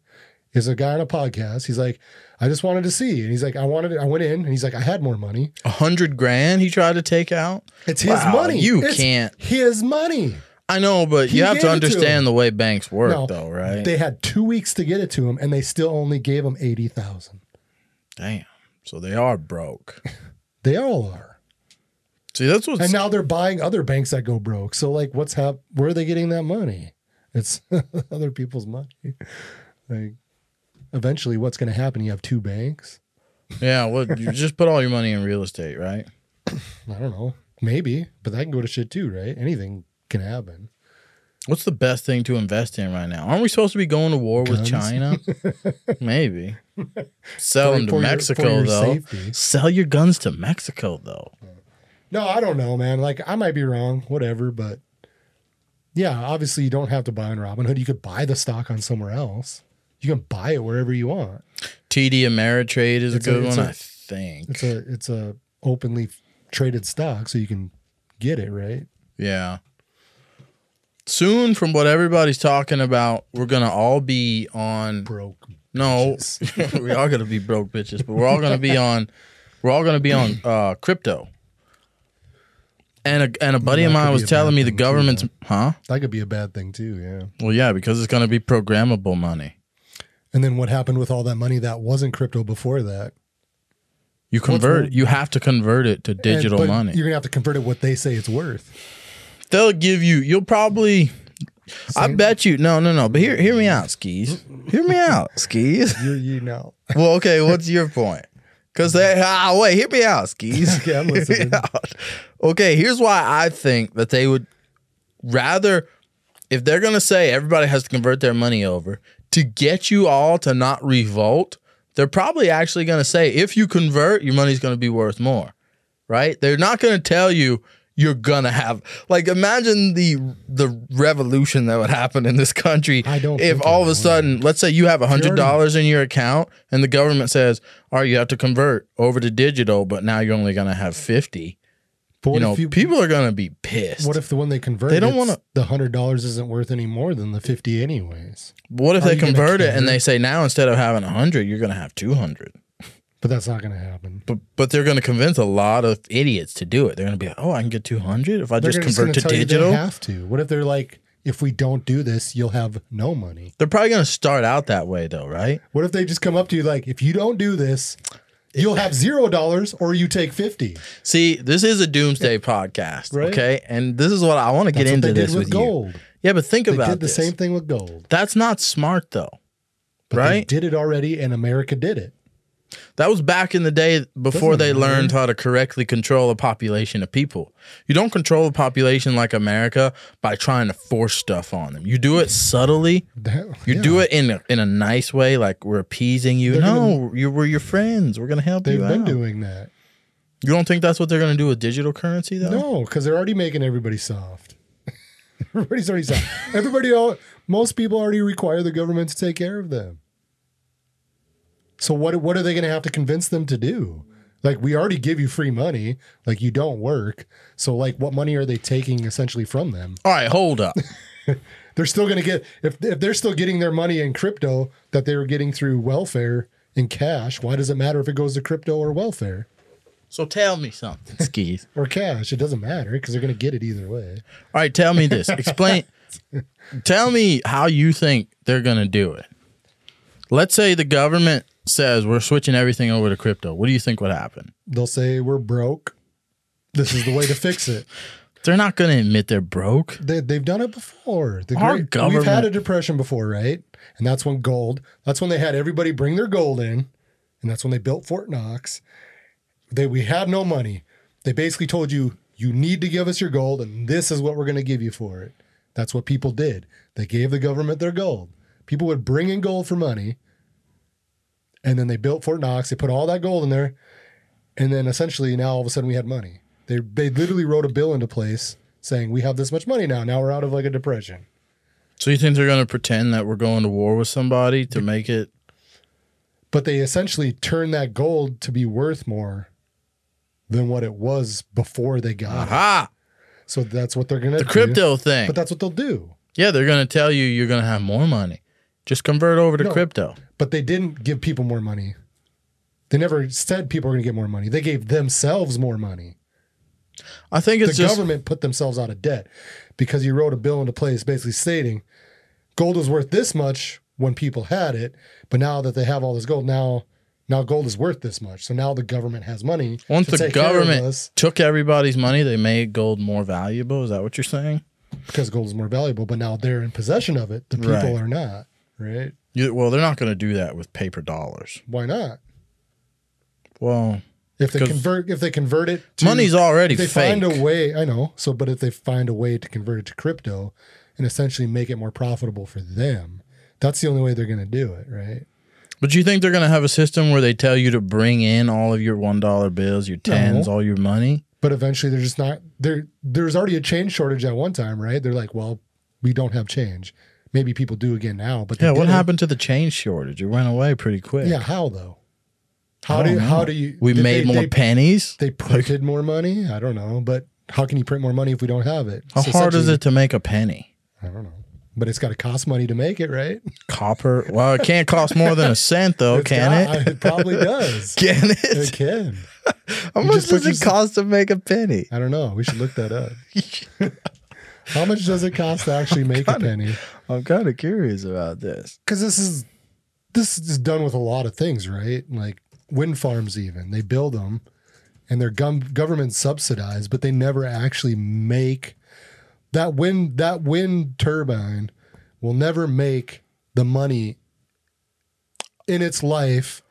B: Is a guy on a podcast. He's like, I just wanted to see, and he's like, I wanted. It. I went in, and he's like, I had more money.
C: A hundred grand he tried to take out.
B: It's his
C: Wow,
B: money.
C: you
B: It's
C: can't-
B: His money.
C: I know, but
B: He
C: you have
B: gave
C: to
B: it to
C: understand the way banks work,
B: No,
C: though, right?
B: They had two weeks to get it to him, and they still only gave him eighty thousand.
C: Damn. So they are broke.
B: They all are.
C: See, that's what's
B: and now they're buying other banks that go broke. So like, what's hap- Where are they getting that money? It's other people's money. Like, eventually, what's going to happen? You have two banks.
C: yeah. What you just put all your money in real estate, right?
B: I don't know. Maybe, but that can go to shit too, right? Anything can happen.
C: What's the best thing to invest in right now? Aren't we supposed to be going to war with China? Maybe. Sell
B: For-
C: them to Mexico,
B: your
C: though.
B: safety.
C: Sell your guns to Mexico, though.
B: No, I don't know, man. Like, I might be wrong, whatever. But yeah, obviously, you don't have to buy on Robinhood. You could buy the stock on somewhere else. You can buy it wherever you want.
C: TD Ameritrade is
B: It's
C: a
B: a-
C: good
B: it's
C: one,
B: a-
C: I think.
B: It's a it's a openly traded stock, so you can get it right.
C: Yeah. Soon, from what everybody's talking about, we're gonna all be on.
B: Broke.
C: No, we are gonna be broke bitches, but we're all gonna be on. We're all gonna be on uh, crypto. And a and a buddy of mine was telling me the
B: thing, too,
C: government's huh?
B: That could be a bad thing too, yeah.
C: Well, yeah, because it's gonna be programmable money.
B: And then what happened with all that money that wasn't crypto before that?
C: You convert. You have to convert it to
B: And-
C: digital
B: but
C: money.
B: You're gonna have to convert it what they say it's worth.
C: They'll give you. You'll probably. I bet you. No, no, no. But hear hear me out, skis. Hear me out, skis.
B: You you know.
C: Well, okay. What's your point? Because they ah wait, hear me out, skis.
B: Okay, I'm listening.
C: out. Okay, here's why I think that they would rather if they're gonna say everybody has to convert their money over to get you all to not revolt. They're probably actually gonna say if you convert, your money's gonna be worth more, right? They're not gonna tell you you're gonna have like imagine the the revolution that would happen in this country
B: I don't
C: if all of a sudden let's say you have a hundred dollars in your account and the government says all right you have to convert over to digital but now you're only gonna have 50
B: But
C: you know
B: you,
C: people are gonna be pissed
B: what if the one they convert
C: They don't wanna-
B: the hundred dollars isn't worth any more than the fifty anyways.
C: what if
B: Are
C: they convert it and they say now instead of having a hundred you're gonna have 200
B: But that's not gonna happen.
C: but but they're gonna convince a lot of idiots to do it they're gonna be like oh i can get 200 if i
B: They're
C: just convert to
B: tell you
C: digital
B: They have to. What if they're like, if we don't do this, you'll have no money.
C: they're probably gonna start out that way though right
B: What if they just come up to you like, if you don't do this, you'll have zero dollars or you take fifty.
C: see this is a doomsday podcast
B: Right.
C: okay and this is what i want to get into
B: they did
C: this
B: with
C: with you
B: gold.
C: yeah but think
B: They
C: about
B: did the
C: this.
B: same thing with gold.
C: that's not smart though
B: But They
C: right
B: did it already, and America did it.
C: That was back in the day before
B: Doesn't
C: they learned how to correctly control a population of people. You don't control a population like America by trying to force stuff on them. You do it subtly.
B: That-
C: You
B: yeah.
C: do it in a, in a nice way, like we're appeasing you.
B: They're
C: no, you we're your friends. We're gonna help you.
B: They've
C: you
B: been
C: out.
B: doing that.
C: You don't think that's what they're gonna do with digital currency though?
B: No, because they're already making everybody soft. Everybody's already soft. Everybody, all, most people already require the government to take care of them. So what? What are they going to have to convince them to do? Like we already give you free money. Like you don't work. So like, what money are they taking essentially from them?
C: All right, hold up.
B: They're still going to get if if they're still getting their money in crypto that they were getting through welfare in cash. Why does it matter if it goes to crypto or welfare
C: so tell me something, skis.
B: or cash? It doesn't matter because they're going to get it either way.
C: All right, tell me this. Explain. tell me how you think they're gonna do it. Let's say the government says we're switching everything over to crypto. What do you think would happen?
B: they'll say we're broke This is the way to fix it.
C: They're not going to admit they're broke.
B: They, they've done it before. The
C: Our
B: great, we've had a depression before, right? And that's when gold. That's when they had everybody bring their gold in, and that's when they built Fort Knox. They we had no money. They basically told you you need to give us your gold, and this is what we're going to give you for it. That's what people did. They gave the government their gold. People would bring in gold for money, and then they built Fort Knox. They put all that gold in there, and then essentially now all of a sudden we had money. They they literally wrote a bill into place saying we have this much money now. Now we're out of like a depression.
C: So you think they're going to pretend that we're going to war with somebody to make it?
B: But they essentially turned that gold to be worth more than what it was before they got it.
C: Aha!
B: So that's what they're gonna do.
C: The
B: do.
C: crypto thing.
B: But that's what they'll do.
C: yeah, they're going to tell you you're going to have more money. Just convert over to
B: No.
C: crypto.
B: But they didn't give people more money. They never said people are gonna get more money. They gave themselves more money.
C: I think
B: The
C: just
B: government put themselves out of debt because you wrote a bill into place basically stating gold was worth this much when people had it, but now that they have all this gold, now now gold is worth this much. So now the government has money.
C: once
B: to
C: the
B: take care of
C: government took everybody's money, they made gold more valuable. Is that what you're saying?
B: because gold is more valuable, but now they're in possession of it. The people
C: Right.
B: are not. Right?
C: You, well, they're not going to do that with paper dollars.
B: Why not?
C: Well,
B: If they convert, if they convert it, to,
C: money's already
B: if they
C: fake.
B: find a way. I know. So, but if they find a way to convert it to crypto and essentially make it more profitable for them, that's the only way they're going to do it, right?
C: But you think they're going to have a system where they tell you to bring in all of your one dollar bills, your tens, all your money?
B: But eventually, they're just not there. There's already a change shortage at one time, right? They're like, well, we don't have change. Maybe people do again now, but
C: Yeah. What
B: didn't.
C: happened to the change shortage? It went away pretty quick.
B: Yeah, how though? How do
C: don't
B: how do you?
C: We made
B: they-
C: more
B: They,
C: pennies.
B: they printed more money. I don't know, but how can you print more money if we don't have it?
C: How
B: So
C: hard is it to make a penny?
B: I don't know, but it's got to cost money to make it, right?
C: Copper. Well, it can't cost more than a cent, though,
B: It's
C: can
B: got-
C: it?
B: It probably does.
C: Can
B: It
C: it?
B: can.
C: How
B: You
C: much does it cost to make a penny?
B: I don't know. We should look that up. How much does it cost to actually make a penny?
C: I'm kind of curious about this.
B: Because this is this is done with a lot of things, right? Like wind farms, even they build them, and they're government subsidized, but they never actually make that wind. That wind turbine will never make the money in its life.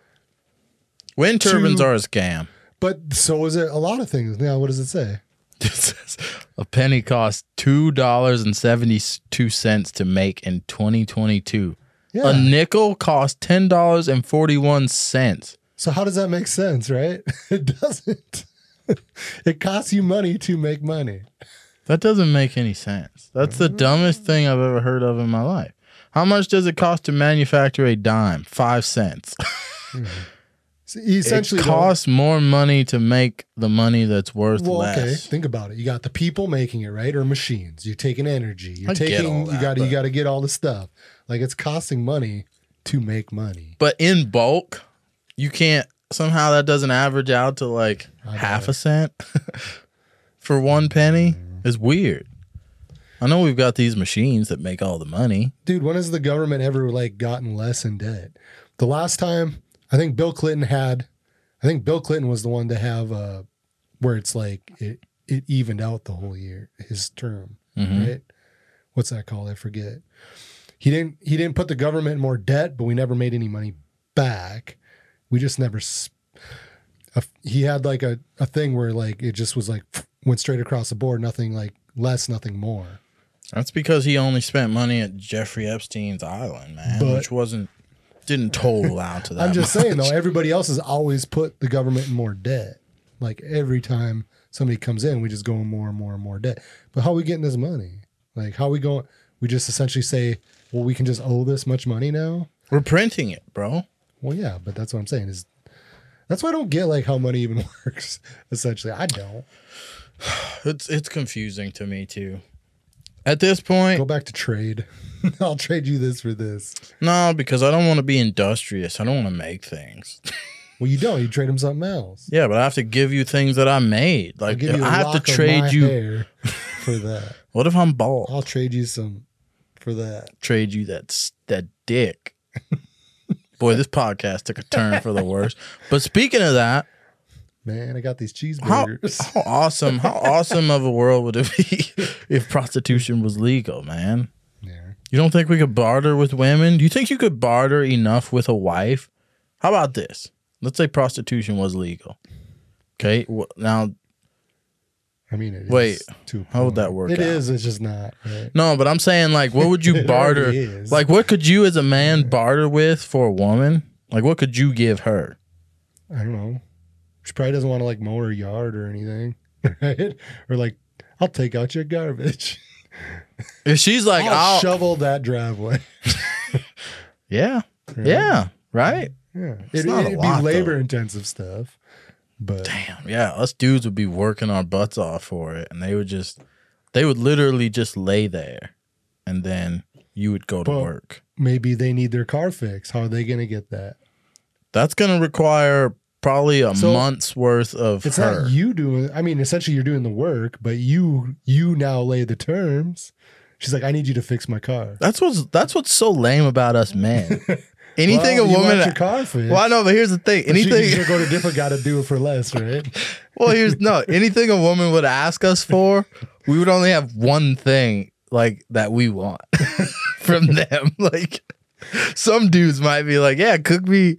C: Wind
B: To-
C: turbines are a scam.
B: But so is it a lot of things. Now, what does it say?
C: It says a penny costs two dollars and seventy two cents to make in 2022.
B: Yeah.
C: A nickel costs ten dollars and forty one cents.
B: So how does that make sense, right? It doesn't. it costs you money to make money.
C: That doesn't make any sense. That's the mm-hmm. dumbest thing I've ever heard of in my life. How much does it cost to manufacture a dime? Five cents.
B: Hmm. Essentially,
C: it
B: though-
C: costs more money to make the money that's worth
B: well,
C: less.
B: okay. Think about it. You got the people making it, right, or machines. You're taking energy. You're
C: I get
B: taking.
C: all
B: you
C: that,
B: got to. You got to get all the stuff. Like it's costing money to make money.
C: But in bulk, you can't somehow that doesn't average out to like half
B: got
C: a cent for one penny. Mm-hmm. It's weird. I know we've got these machines that make all the money.
B: Dude, when has the government ever like gotten less in debt? The last time I think Bill Clinton had, I think Bill Clinton was the one to have uh where it's like it it evened out the whole year his term,
C: Mhm.
B: right? What's that called? I forget. He didn't he didn't put the government in more debt, but we never made any money back. We just never. s- a- He had like a, a thing where like it just was like went straight across the board, nothing like less, nothing more.
C: That's because he only spent money at Jeffrey Epstein's island, man,
B: But-
C: which wasn't didn't total out to that.
B: I'm just saying though, everybody else has always put the government in more debt. Like every time somebody comes in, we just go in more and more and more debt. But how are we getting this money? Like how are we going? We just essentially say, well, we can just owe this much money now.
C: We're printing it, bro.
B: Well, yeah, but that's what I'm saying is that's why I don't get like how money even works. Essentially, I don't.
C: It's it's confusing to me too. At this point,
B: Go back to trade. I'll trade you this for this.
C: no, because I don't want to be industrious. I don't want to make things.
B: Well, you don't. You trade him something else.
C: Yeah, but I have to give you things that I made.
B: I'll
C: Like
B: give you a
C: I have to
B: lock of my
C: trade you.
B: hair for that.
C: What if I'm bald?
B: I'll trade you some for that.
C: trade you that s- that dick. Boy, this podcast took a turn for the worse. But speaking of that,
B: Man, I got these cheeseburgers.
C: how awesome! How awesome of a world would it be if prostitution was legal, man?
B: yeah.
C: You don't think we could barter with women? Do you think you could barter enough with a wife? How about this? Let's say prostitution was legal. Okay, wh- now
B: I mean, it is
C: Wait, how would that work
B: It
C: out?
B: is. It's just not. Right?
C: no, but I'm saying like, what would you barter? Like, what could you as a man barter with for a woman? Like, what could you give her?
B: I don't know. She probably doesn't want to like mow her yard or anything, right? Or like, I'll take out your garbage.
C: If she's like,
B: I'll,
C: I'll,
B: shovel that driveway.
C: yeah,
B: Right?
C: yeah, right.
B: yeah.
C: It's
B: it,
C: lot,
B: be
C: though.
B: labor intensive stuff, but
C: Damn, yeah, us dudes would be working our butts off for it, and they would just, they would literally just lay there, and then you would go to work.
B: maybe they need their car fixed. How are they going to get that?
C: That's gonna require probably a
B: So,
C: month's worth of
B: It's
C: her.
B: not you doing. I mean, essentially, you're doing the work, but you you now lay the terms. She's like, I need you to fix my car.
C: That's what's that's what's so lame about us men. Anything
B: Well,
C: a
B: you want
C: woman.
B: your car fixed.
C: well, I know, but here's the thing. Anything.
B: gonna go to different guy to do it for less, right?
C: well, here's no. Anything a woman would ask us for, we would only have one thing like that we want from them. Like some dudes might be like, "Yeah, cook me.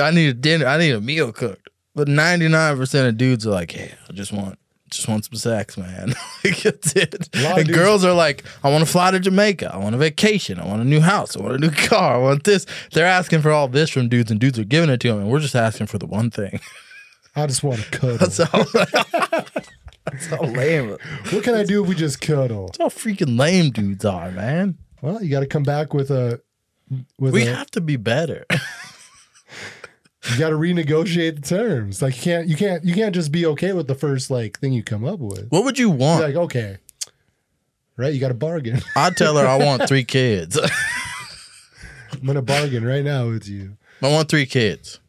C: I need a dinner. I need a meal cooked." But ninety nine percent of dudes are like, "Yeah, I just want." Just want some sex, man. like that's it.
B: A lot of
C: And girls are like, I want to fly to Jamaica. I want a vacation. I want a new house. I want a new car. I want this. They're asking for all this from dudes, and dudes are giving it to them, and we're just asking for the one thing.
B: I just want to cuddle.
C: That's all. that's how lame.
B: what can I do if we just cuddle?
C: That's how freaking lame dudes are, man.
B: Well, you got to come back with a with
C: We
B: a.
C: have to be better.
B: You got to renegotiate the terms. Like you can't you can't you can't just be okay with the first like thing you come up with.
C: what would you
B: You're
C: want?
B: like okay, right? You got to bargain.
C: I'd tell her I want three kids.
B: I'm gonna bargain right now with you.
C: I want three kids.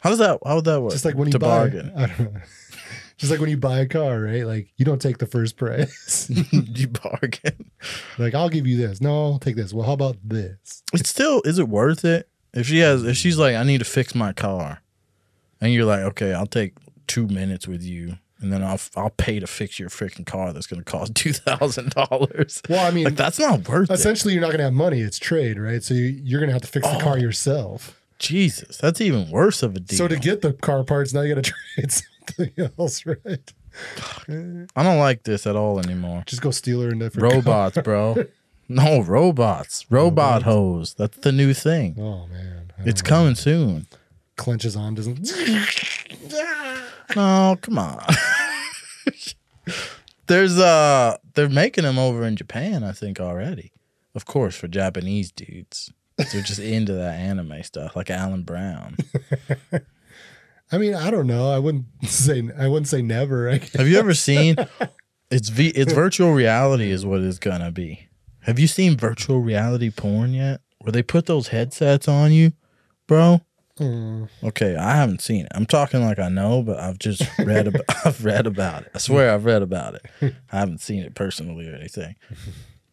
C: How does that? How would that work?
B: Just like when you
C: to
B: buy,
C: bargain,
B: I don't know. Just like when you buy a car, right? Like you don't take the first price.
C: you bargain.
B: like I'll give you this. No, I'll take this. Well, how about this?
C: It's still. Is it worth it? If she has, if she's like, I need to fix my car, and you're like, okay, I'll take two minutes with you, and then I'll I'll pay to fix your freaking car. That's gonna cost two thousand dollars.
B: Well, I mean,
C: Like that's not worth it.
B: essentially you're not gonna have money. It's trade, right? So you, you're gonna have to fix the
C: Oh.
B: car yourself.
C: Jesus, that's even worse of a deal.
B: So to get the car parts, now you got to trade something else, right?
C: I don't like this at all anymore.
B: Just go steal her in different
C: Robots, bro. No, robots. Robot hose. That's the new thing.
B: Oh man, I
C: It's
B: know.
C: coming soon.
B: clenches on doesn't.
C: No, come on. There's uh they're making them over in Japan, I think, already. Of course, for Japanese dudes. They're just into that anime stuff, like Alan Brown.
B: I mean, I don't know. I wouldn't say. I wouldn't say never. I guess.
C: Have you ever seen it's v it's virtual reality is what it's gonna be. Have you seen virtual reality porn yet? Where they put those headsets on you, bro?
B: Mm,
C: Okay, I haven't seen it. I'm talking like I know, but I've just read about I've read about it. I swear I've read about it. I haven't seen it personally or anything.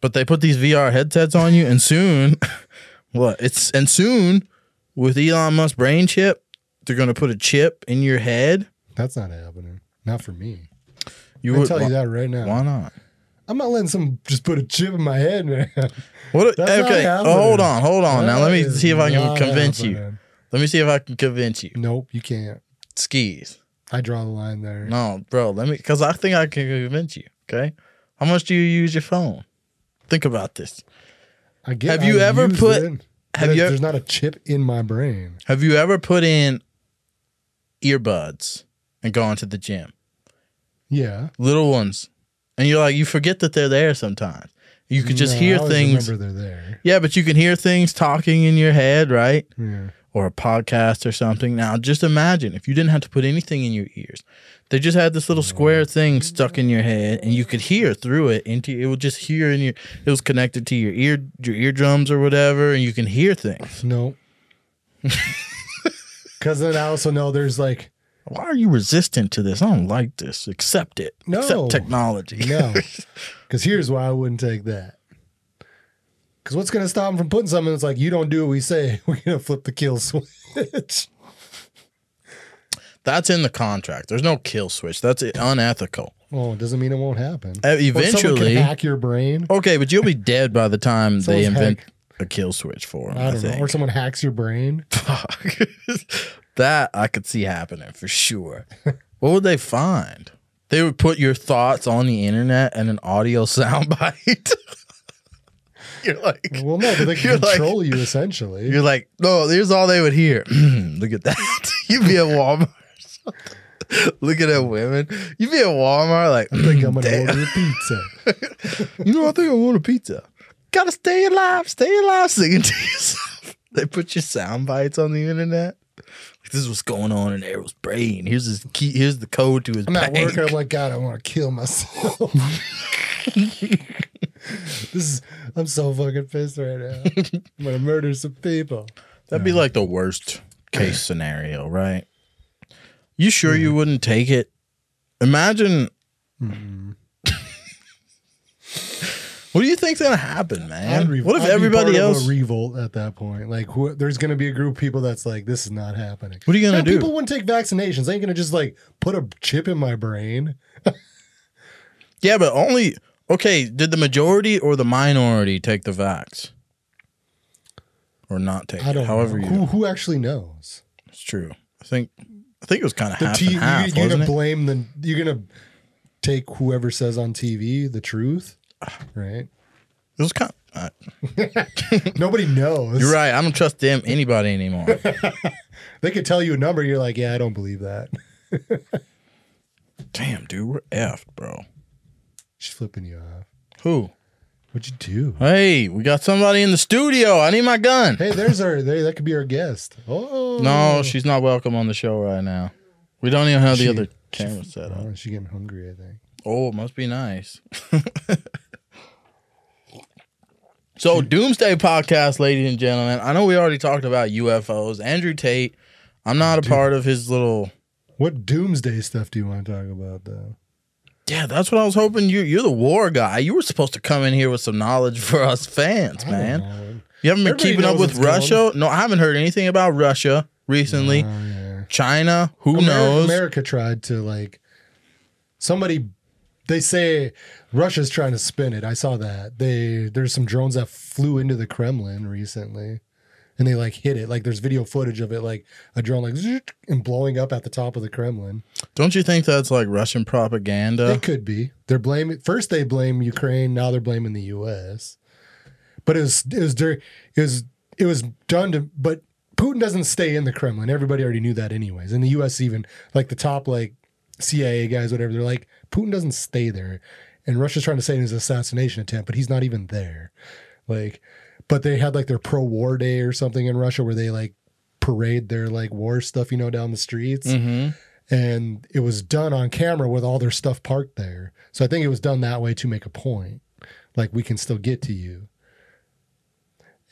C: But they put these VR headsets on you and soon what? It's and soon with Elon Musk brain chip, they're going to put a chip in your head.
B: that's not happening. Not for me.
C: You
B: I
C: would
B: tell you that right now.
C: why not?
B: I'm not letting some just put a chip in my head, man.
C: What okay, oh, hold on, hold on. now let me see if I can convince you. Let me see if I can convince you.
B: Nope, you can't.
C: Skis.
B: I draw the line there.
C: No, bro, let me because I think I can convince you. Okay, how much do you use your phone? Think about this.
B: I get.
C: Have you
B: I
C: ever put-
B: it,
C: have you-
B: There's not a chip in my brain.
C: Have you ever put in earbuds and gone to the gym?
B: Yeah.
C: Little ones, and you're like you forget that they're there sometimes. You could just
B: No,
C: hear things.
B: Remember they're there.
C: Yeah, but you can hear things talking in your head, right?
B: Yeah.
C: or a podcast or something. Now, just imagine if you didn't have to put anything in your ears. They just had this little square thing stuck in your head, and you could hear through it. Into it would just hear in your. It was connected to your ear, your eardrums or whatever, and you can hear things.
B: No. Because then I also know there's like
C: Why are you resistant to this? I don't like this. Accept it.
B: No.
C: Accept technology.
B: no. Because here's why I wouldn't take that. Because what's going to stop them from putting something that's like, you don't do what we say, we're going to flip the kill switch.
C: That's in the contract. There's no kill switch. That's unethical.
B: Well, it doesn't mean it won't happen.
C: Uh, Eventually,
B: hack your brain.
C: okay, but you'll be dead by the time they invent
B: hack-
C: a kill switch for them.
B: I
C: I,
B: don't know.
C: think.
B: Or someone hacks your brain.
C: Fuck. That I could see happening for sure. what would they find? They would put your thoughts on the internet and an audio soundbite. you're like,
B: Well, no, but they
C: like-
B: control you essentially.
C: you're like, no, here's all they would hear. Look at that. You'd be at Walmart. Looking at that women, you'd be at Walmart like,
B: I think mm, I'm gonna
C: "Damn."
B: order a pizza.
C: You know, I think I want a pizza. Gotta stay alive, stay alive, singing to yourself. They put your sound bites on the internet. This is what's going on in Errol's brain. Here's his key. Here's the code to his
B: I'm at work I'm like, God, I want to kill myself. this is I'm so fucking pissed right now. I'm gonna murder some people.
C: That'd be like the worst case scenario, right? You sure you wouldn't take it? Imagine. Mm-hmm. What do you think's gonna happen, man?
B: Re-
C: what if
B: I'd
C: everybody else?
B: a revolt at that point? Like, who, there's gonna be a group of people that's like, this is not happening.
C: what are you gonna
B: And
C: do?
B: People wouldn't take vaccinations. They ain't gonna just like put a chip in my brain.
C: yeah, but only. Okay, did the majority or the minority take the vax, or not take
B: I
C: it?
B: don't
C: However,
B: know.
C: you.
B: Who who actually knows?
C: It's true. I think I think it was kind of half
B: T-
C: half,
B: you, you're
C: wasn't
B: gonna
C: it?
B: blame the you're gonna take whoever says on TV the truth, right?
C: It was kind. Of, uh,
B: Nobody knows.
C: you're right. I don't trust them anybody anymore.
B: They could tell you a number. You're like, yeah, I don't believe that.
C: Damn, dude, we're effed, bro.
B: She's flipping you off.
C: Who?
B: What'd you do?
C: Hey, we got somebody in the studio. I need my gun.
B: Hey, there's our. There, that could be our guest. Oh
C: No, she's not welcome on the show right now. We don't even have the other camera set up.
B: Oh, she's getting hungry. I think.
C: Oh, it must be nice. So, Doomsday Podcast, ladies and gentlemen. I know we already talked about UFOs. Andrew Tate. I'm not a part of his little.
B: What doomsday stuff do you want to talk about, though?
C: Yeah, that's what I was hoping. You, you're the war guy. You were supposed to come in here with some knowledge for us fans,
B: I
C: man. You haven't been
B: Everybody
C: keeping up with Russia? No, I haven't heard anything about Russia recently.
B: Oh, yeah.
C: China, who
B: Ameri-
C: knows?
B: America tried to like somebody. They say Russia's trying to spin it. I saw that. They there's some drones that flew into the Kremlin recently, and they like hit it. Like there's video footage of it, like a drone like and blowing up at the top of the Kremlin.
C: Don't you think that's like Russian propaganda?
B: It could be. They're blaming first. They blame Ukraine. Now they're blaming the U.S. But it was it was during it was it was done to. But Putin doesn't stay in the Kremlin. Everybody already knew that, anyways. And the U.S. even like the top like CIA guys, whatever. They're like Putin doesn't stay there, and Russia's trying to say it was an assassination attempt, but he's not even there. Like, but they had like their pro-war day or something in Russia where they like parade their like war stuff, you know, down the streets
C: hmm
B: and it was done on camera with all their stuff parked there. So I think it was done that way to make a point, like we can still get to you.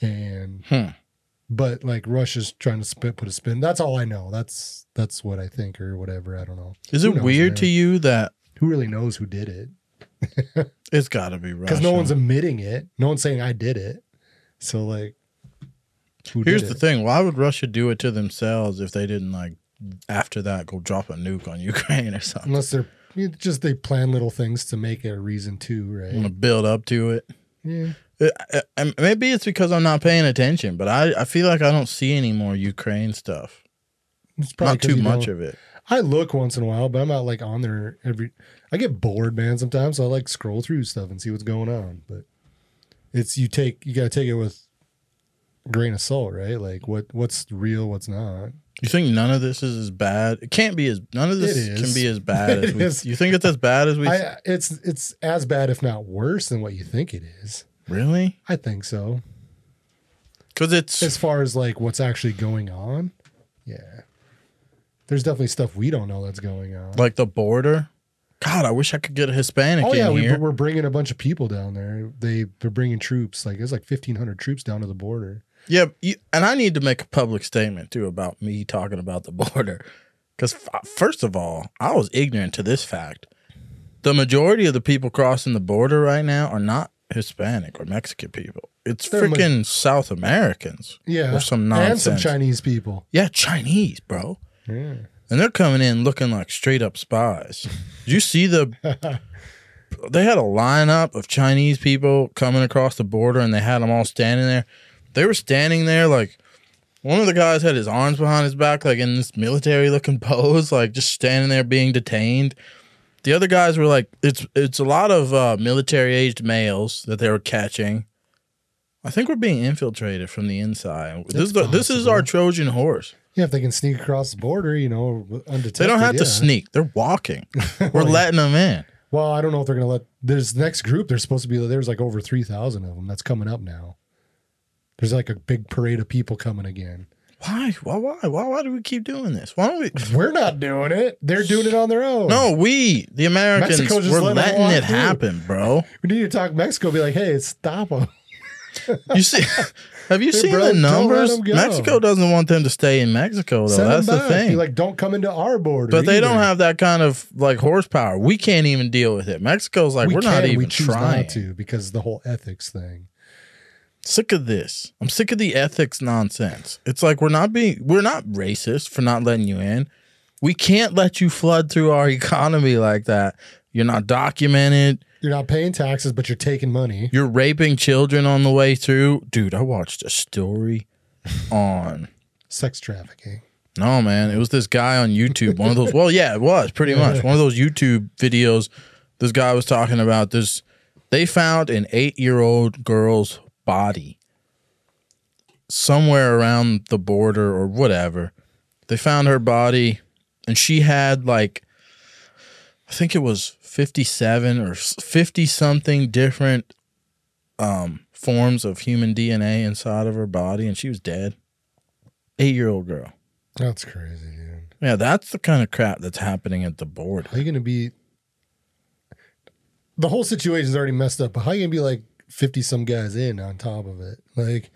B: And
C: Hmm.
B: but like Russia's trying to spin, put a spin. That's all I know. That's that's what I think or whatever. I don't know.
C: Is
B: Who
C: it
B: knows,
C: weird
B: man?
C: to you that
B: Who really knows who did it?
C: it's got to be Russia?
B: Because no one's admitting it. No one's saying I did it. So like, who
C: Here's the
B: it?
C: thing: Why would Russia do it to themselves if they didn't like after that go drop a nuke on Ukraine or something?
B: Unless they're you know, just they plan little things to make it a reason too, right?
C: Want to build up to it?
B: Yeah.
C: Uh, uh, maybe it's because I'm not paying attention, but I, I feel like I don't see any more Ukraine stuff.
B: It's probably
C: Not too much of it.
B: I look once in a while, but I'm not like on there every. I get bored, man. Sometimes so I like scroll through stuff and see what's going on. But it's you take you got to take it with a grain of salt, right? Like what what's real, what's not.
C: You think none of this is as bad? It can't be as none of this can be as bad as we.
B: is.
C: You think it's as bad as we?
B: I it's it's as bad, if not worse, than what you think it is.
C: really?
B: I think so.
C: Because it's
B: As far as like what's actually going on, yeah. There's definitely stuff we don't know that's going on.
C: like the border. God, I wish I could get a Hispanic
B: Oh
C: in
B: yeah, we, we're bringing a bunch of people down there. They they're bringing troops. Like there's like 1,500 troops down to the border.
C: Yeah, you, and I need to make a public statement too about me talking about the border. Because f- first of all, I was ignorant to this fact. The majority of the people crossing the border right now are not Hispanic or Mexican people. It's
B: They're ma-
C: freaking South Americans.
B: Yeah,
C: Or some
B: and some. Chinese people.
C: Yeah, Chinese, bro.
B: Yeah.
C: and they're coming in looking like straight up spies. Did you see the? They had a lineup of Chinese people coming across the border, and they had them all standing there. They were standing there like one of the guys had his arms behind his back, like in this military looking pose, like just standing there being detained. The other guys were like, it's it's a lot of uh, military aged males that they were catching. I think we're being infiltrated from the inside. This is the, this is our Trojan horse.
B: Yeah, if they can sneak across the border, you know, undetected.
C: They don't have to sneak; they're walking. We're letting them in.
B: Well, I don't know if they're going to let. There's next group. There's supposed to be. There's like over three thousand of them. That's coming up now. There's like a big parade of people coming again.
C: Why? Why? Why? Why? Why do we keep doing this? Why don't we?
B: We're not doing it. They're doing it on their own.
C: No, we, the Americans, we're
B: letting
C: letting it
B: through.
C: happen, bro.
B: we need to talk Mexico. Be like, hey, stop them.
C: You see, have you
B: Hey,
C: seen
B: bro,
C: the numbers? Mexico doesn't want them to stay in Mexico, though.
B: Send
C: That's the thing.
B: Be like, don't come into our border.
C: but they don't have that kind of like horsepower. We can't even deal with it. Mexico's like,
B: we
C: are not even
B: we
C: trying.
B: to because the whole ethics thing.
C: Sick of this. I'm sick of the ethics nonsense. It's like we're not being we're not racist for not letting you in. We can't let you flood through our economy like that. You're not documented.
B: You're not paying taxes, but you're taking money.
C: You're raping children on the way through. Dude, I watched a story on
B: Sex trafficking.
C: No, man. It was this guy on YouTube. One of those. Well, yeah, it was pretty much one of those YouTube videos. This guy was talking about this. They found an eight-year-old girl's body somewhere around the border or whatever. They found her body, and she had like, I think it was fifty-seven or fifty something different um, forms of human DNA inside of her body, and she was dead. Eight-year-old girl.
B: That's crazy, dude.
C: Yeah, that's the kind of crap that's happening at the board.
B: How you gonna be? The whole situation's already messed up. But how are you gonna be like fifty some guys in on top of it? Like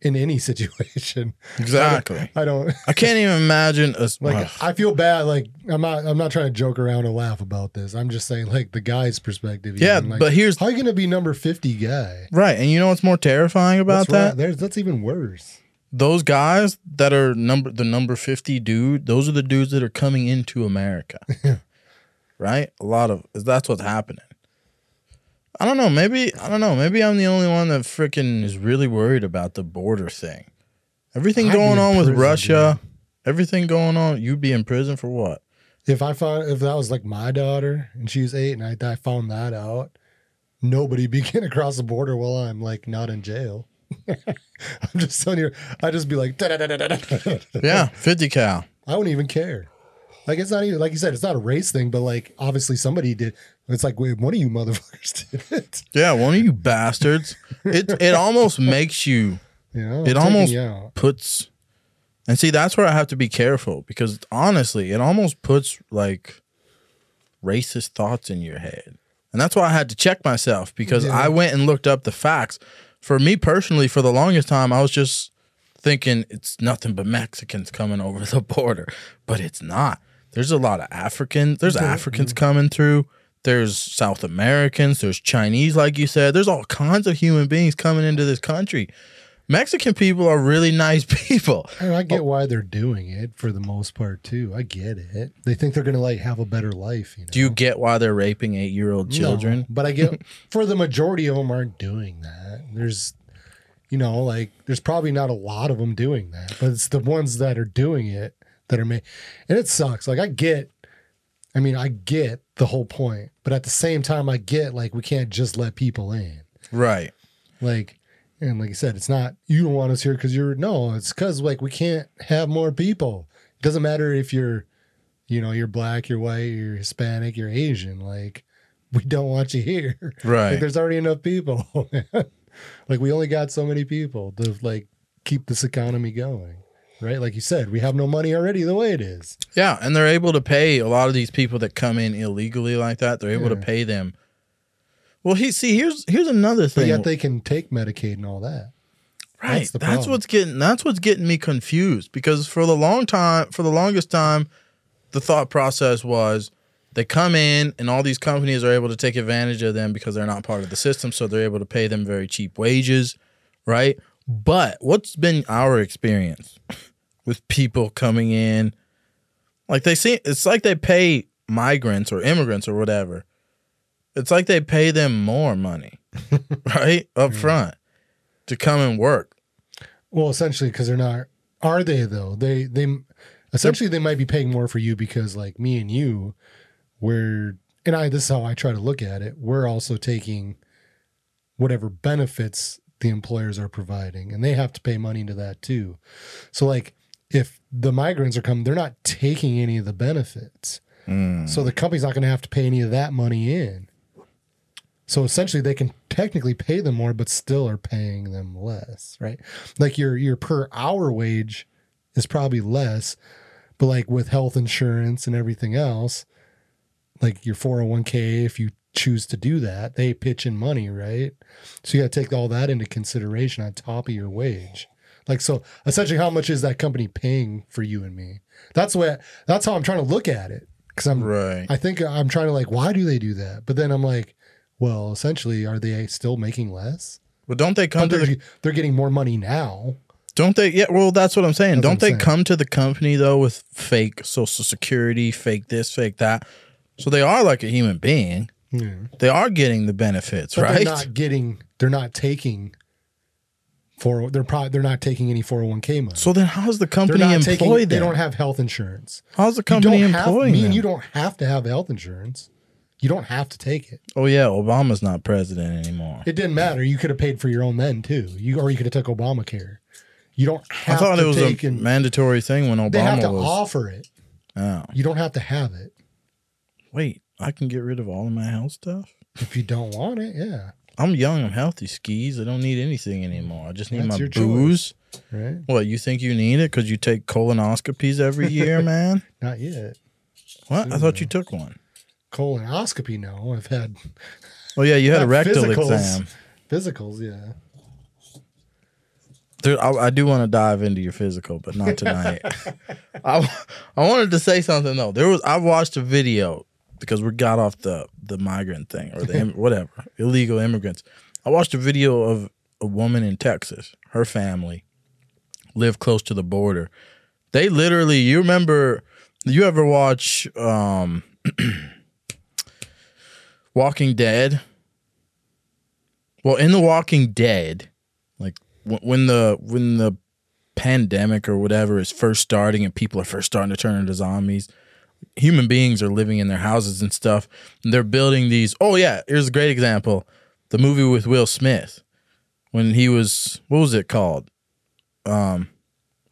B: in any situation.
C: Exactly.
B: I don't
C: I can't even imagine a
B: like.
C: ugh.
B: I feel bad. Like I'm not. I'm not trying to joke around and laugh about this. I'm just saying, like the guy's perspective.
C: yeah,
B: like,
C: but here's
B: how you gonna be number fifty guy?
C: right, and you know what's more terrifying about
B: What's
C: that?
B: wrong- There's that's even worse.
C: Those guys that are number the number fifty dude, those are the dudes that are coming into America. right? A lot of that's what's happening. I don't know. Maybe I don't know. Maybe I'm the only one that freaking is really worried about the border thing. Everything
B: I'd
C: going
B: in
C: on with
B: prison,
C: Russia, everything going on. You'd be in prison for what?
B: If I found if that was like my daughter and she was eight and I, I found that out, nobody be getting across the border while I'm like not in jail. I'm just telling you, I'd just be like,
C: Yeah, fifty cal.
B: I wouldn't even care. Like it's not even like you said, it's not a race thing, but like obviously somebody did. It's like wait, one of you motherfuckers did it.
C: Yeah, one of you bastards. It it almost makes you
B: You know,
C: It almost-
B: you
C: puts and see that's where I have to be careful because honestly, it almost puts like racist thoughts in your head. And that's why I had to check myself because
B: Yeah.
C: I went and looked up the facts. For me personally, for the longest time, I was just thinking it's nothing but Mexicans coming over the border, but it's not. There's a lot of Africans. There's
B: Yeah.
C: Africans coming through. There's South Americans. There's Chinese, like you said. There's all kinds of human beings coming into this country. Mexican people are really nice people.
B: And I get oh. why they're doing it for the most part too. I get it. They think they're gonna like have a better life. You know?
C: Do you get why they're raping eight year old
B: No,
C: children?
B: but I get for the majority of them aren't doing that. There's, you know, like there's probably not a lot of them doing that, but it's the ones that are doing it that are made, and it sucks. Like I get, I mean, I get the whole point, but at the same time, I get like we can't just let people in.
C: Right.
B: Like, and like I said, it's not you don't want us here because you're no, it's because like we can't have more people. It doesn't matter if you're, you know, you're black, you're white, you're Hispanic, you're Asian. Like, we don't want you here. Like,
C: Right.
B: there's already enough people. like, we only got so many people to like keep this economy going. Right, like you said, we have no money already the way it is.
C: Yeah. And they're able to pay a lot of these people that come in illegally like that. They're able to pay them. Well, he see here's here's another
B: But
C: thing.
B: yet they can take Medicaid and all that.
C: right.
B: that's
C: That's, what's getting that's what's getting me confused because for the long time for the longest time, the thought process was they come in and all these companies are able to take advantage of them because they're not part of the system, so they're able to pay them very cheap wages, right? But what's been our experience with people coming in Like they see it's like they pay migrants or immigrants or whatever. It's like they pay them more money, right? Up mm. front to come and work.
B: Well, essentially, because they're not. Are they though? They they essentially they might be paying more for you because like me and you, we're and I. This is how I try to look at it. We're also taking whatever benefits the employers are providing, and they have to pay money to that too. So like, if the migrants are coming, they're not taking any of the benefits. Mm. So the company's not going to have to pay any of that money in. So essentially, they can technically pay them more, but still are paying them less, right? Like your your per hour wage is probably less, but like with health insurance and everything else, like your 401k, if you choose to do that, they pitch in money, right? So you got to take all that into consideration on top of your wage. Like so, essentially, how much is that company paying for you and me? That's the way. That's how I'm trying to look at it. Because I'm
C: Right.
B: I think I'm trying to like, why do they do that? But then I'm like, well, essentially, are they still making less?
C: But don't they come
B: But
C: to
B: they're,
C: the
B: they're getting more money now.
C: Don't they? Yeah, well, that's what I'm saying.
B: That's
C: Don't they
B: saying.
C: come to the company though with fake social security, fake this, fake that? So they are like a human being.
B: Yeah.
C: They are getting the benefits,
B: But
C: right?
B: they're not getting. They're not taking. For they're probably they're not taking any 401k money.
C: so then, how's the company
B: not
C: employ
B: taking. They don't have health insurance.
C: how's the company
B: have,
C: employing
B: me and you don't have to have health insurance. You don't have to take it.
C: oh yeah, Obama's not president anymore.
B: It didn't matter. You could have paid for your own then too. You or you could have took Obamacare. You don't
C: I thought
B: to
C: it was
B: take
C: a
B: and
C: mandatory thing when Obama
B: they have to
C: was.
B: offer it.
C: Oh,
B: You don't have to have it.
C: wait, I can get rid of all of my health stuff.
B: If you don't want it, yeah.
C: I'm young. I'm healthy. Skis. I don't need anything anymore. I just need
B: That's
C: my
B: your choice.
C: booze.
B: Right?
C: What you think you need it because you take colonoscopies every year, man?
B: Not yet.
C: What? I thought you took one.
B: Colonoscopy, no. I've had
C: Oh yeah, you had a rectal
B: physicals.
C: exam.
B: physicals, yeah.
C: Dude, I, I do want to dive into your physical, but not tonight. I, I wanted to say something though. There was I watched a video because we got off the the migrant thing or the whatever illegal immigrants. I watched a video of a woman in Texas. Her family live close to the border. They literally, you remember? You ever watch um, Walking Dead? Well, in the Walking Dead, like wh- when the when the pandemic or whatever is first starting and people are first starting to turn into zombies, human beings are living in their houses and stuff. And they're building these. Oh yeah, here's a great example: the movie with Will Smith when he was what was it called? Um,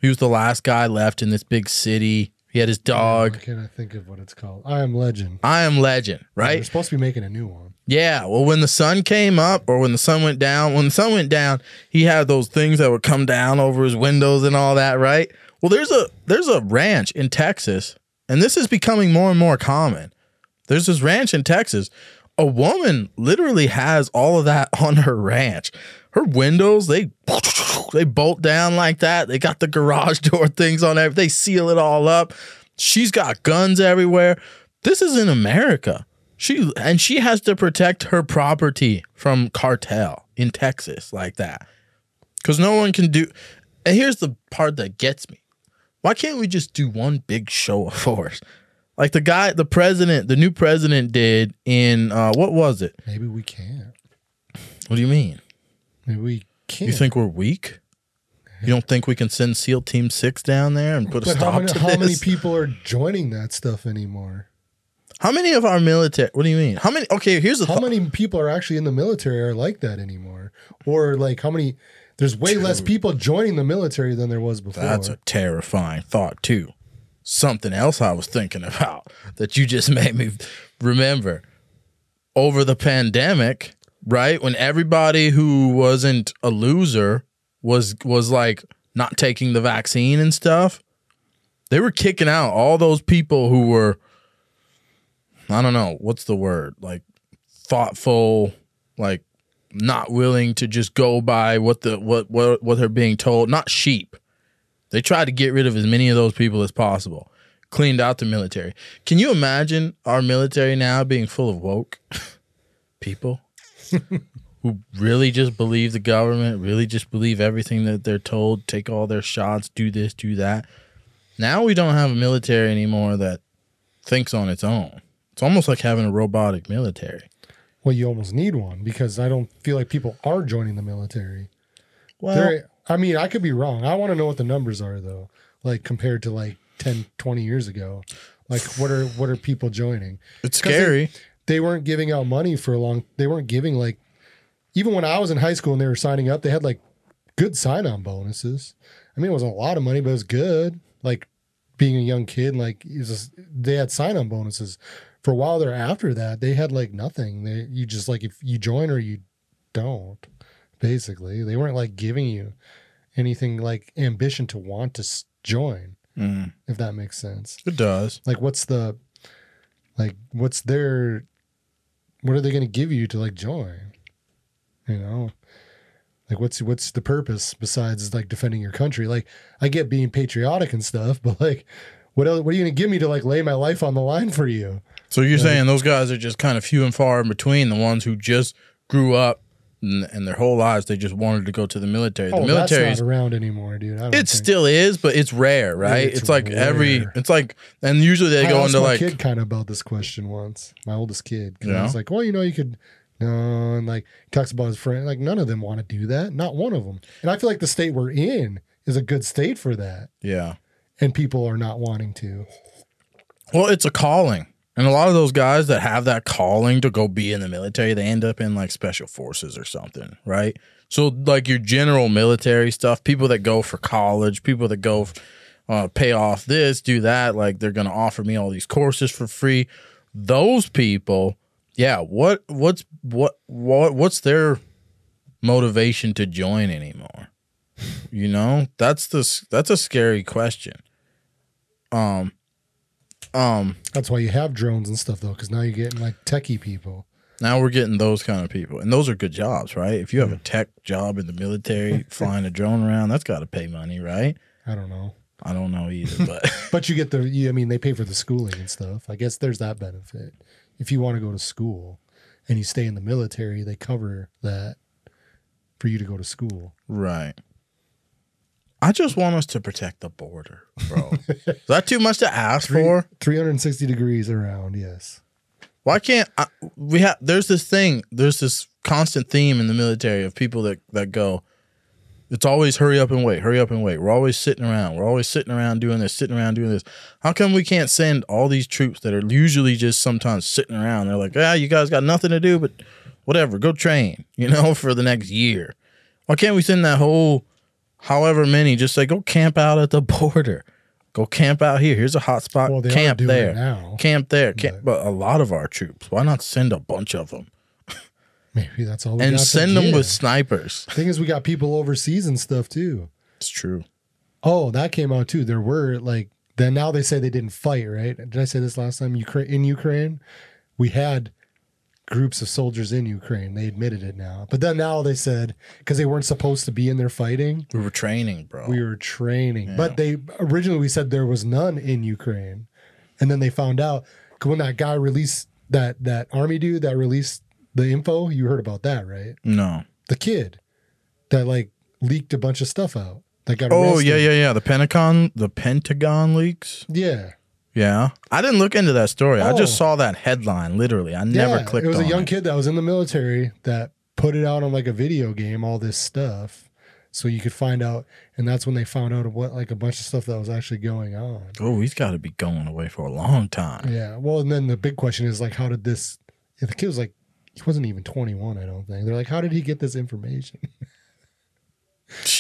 C: he was the last guy left in this big city. He had his dog.
B: can't I think of what it's called? I am legend.
C: I am Legend, right?
B: They're supposed to be making a new one.
C: Yeah. Well, when the sun came up or when the sun went down, when the sun went down, he had those things that would come down over his windows and all that, right? Well, there's a there's a ranch in Texas, and this is becoming more and more common. There's this ranch in Texas. A woman literally has all of that on her ranch. Her windows, they they bolt down like that. They got the garage door things on there. They seal it all up. She's got guns everywhere. This is in America. She and she has to protect her property from cartel in Texas like that. Cuz no one can do And here's the part that gets me. Why can't we just do one big show of force? Like the guy, the president, the new president did in uh what was it?
B: Maybe we can't.
C: What do you mean?
B: Maybe we can't.
C: You think we're weak? You don't think we can send SEAL Team Six down there and put a stop
B: how many,
C: to
B: how
C: this?
B: How many people are joining that stuff anymore?
C: How many of our military? What do you mean? How many? Okay, here's the
B: How many people are actually in the military are like that anymore? Or like how many there's way less people joining the military than there was before.
C: That's a terrifying thought too. Something else I was thinking about that you just made me remember. Over the pandemic, right? When everybody who wasn't a loser was was like not taking the vaccine and stuff, they were kicking out all those people who were I don't know, what's the word? Like thoughtful, like not willing to just go by what the what what what they're being told, not sheep. They tried to get rid of as many of those people as possible. Cleaned out the military. Can you imagine our military now being full of woke people who really just believe the government, really just believe everything that they're told, take all their shots, do this, do that? Now we don't have a military anymore that thinks on its own. It's almost like having a robotic military.
B: Well, you almost need one because I don't feel like people are joining the military.
C: Well,
B: There- I mean, I could be wrong. I want to know what the numbers are though, like compared to like 10, 20 years ago. Like what are what are people joining?
C: It's
B: they-
C: scary.
B: They weren't giving out money for a long. They weren't giving like even when I was in high school and they were signing up, they had like good sign-on bonuses. I mean, it wasn't a lot of money, but it was good. Like being a young kid, like just, they had sign-on bonuses. For a while there after that, they had like nothing. They you just like if you join or you don't. Basically, they weren't like giving you anything like ambition to want to join,
C: Mm,
B: if that makes sense.
C: it does.
B: Like, what's the like? What's their? What are they going to give you to like join? You know, like what's what's the purpose besides like defending your country? Like, I get being patriotic and stuff, but like, what else? What are you going to give me to like lay my life on the line for you?
C: So you're saying those guys are just kind of few and far in between the ones who just grew up and, and their whole lives they just wanted to go to the military. The
B: oh,
C: military is
B: not around anymore, dude. I don't
C: it
B: think.
C: still is, but it's rare, right?
B: It's
C: It's, like every it's like and usually they
B: I
C: go
B: asked
C: into
B: my
C: like
B: kid kind of about this question once. My oldest kid, 'cause I
C: Yeah.
B: was like, "Well, you know, you could." No, and like he talks about his friend. Like none of them want to do that. Not one of them. And I feel like the state we're in is a good state for that,
C: yeah.
B: and people are not wanting to.
C: Well, it's a calling. And a lot of those guys that have that calling to go be in the military, they end up in like special forces or something, right? So like your general military stuff, people that go for college, people that go uh, pay off this, do that, like they're going to offer me all these courses for free. Those people, yeah, what what's what what what's their motivation to join anymore? You know, that's the that's a scary question. Um um
B: That's why you have drones and stuff, though, because now you're getting like techie people.
C: now we're getting those kind of people. And those are good jobs, right? If you have a tech job in the military flying a drone around, that's got to pay money, right?
B: I don't know,
C: I don't know either, but
B: but you get the. You, I mean, they pay for the schooling and stuff. I guess there's that benefit. If you want to go to school and you stay in the military, they cover that for you to go to school.
C: right. I just want us to protect the border, bro. Is that too much to ask
B: Three-
C: for?
B: 360 degrees around, yes.
C: Why can't I, we have? There's this thing. There's this constant theme in the military of people that that go. It's always hurry up and wait, hurry up and wait. We're always sitting around. We're always sitting around doing this, sitting around doing this. How come we can't send all these troops that are usually just sometimes sitting around? They're like, ah, you guys got nothing to do, but whatever, go train, you know, for the next year. Why can't we send that whole, however many, just say go camp out at the border, go camp out here. Here's a hot spot.
B: Well,
C: camp there
B: now.
C: camp there. Camp, but a lot of our troops. Why not send a bunch of them
B: Maybe that's all we
C: and send them with snipers?
B: Thing is, we got people overseas and stuff too.
C: It's true.
B: Oh, that came out too. There were like then now they say they didn't fight, right? Did I say this last time? Ukraine in Ukraine, we had groups of soldiers in Ukraine. They admitted it now, but then now they said because they weren't supposed to be in there fighting,
C: We were training, bro.
B: we were training.
C: Yeah.
B: But they originally we said there was none in Ukraine, and then they found out when that guy released that that army dude that released the info. You heard about that, right?
C: no.
B: The kid that like leaked a bunch of stuff out. That got
C: Oh
B: arrested.
C: yeah, yeah, yeah. The Pentagon, the Pentagon leaks.
B: yeah.
C: Yeah, I didn't look into that story. I just
B: Oh.
C: saw that headline. Literally, I never
B: Yeah,
C: clicked.
B: It was a young
C: it.
B: kid that was in the military that put it out on like a video game, all this stuff. So you could find out, and that's when they found out what like a bunch of stuff that was actually going on.
C: Oh, he's got to be going away for a long time.
B: Yeah. Well, and then the big question is like, how did this? If the kid was like, he wasn't even twenty one, I don't think. They're like, how did he get this information?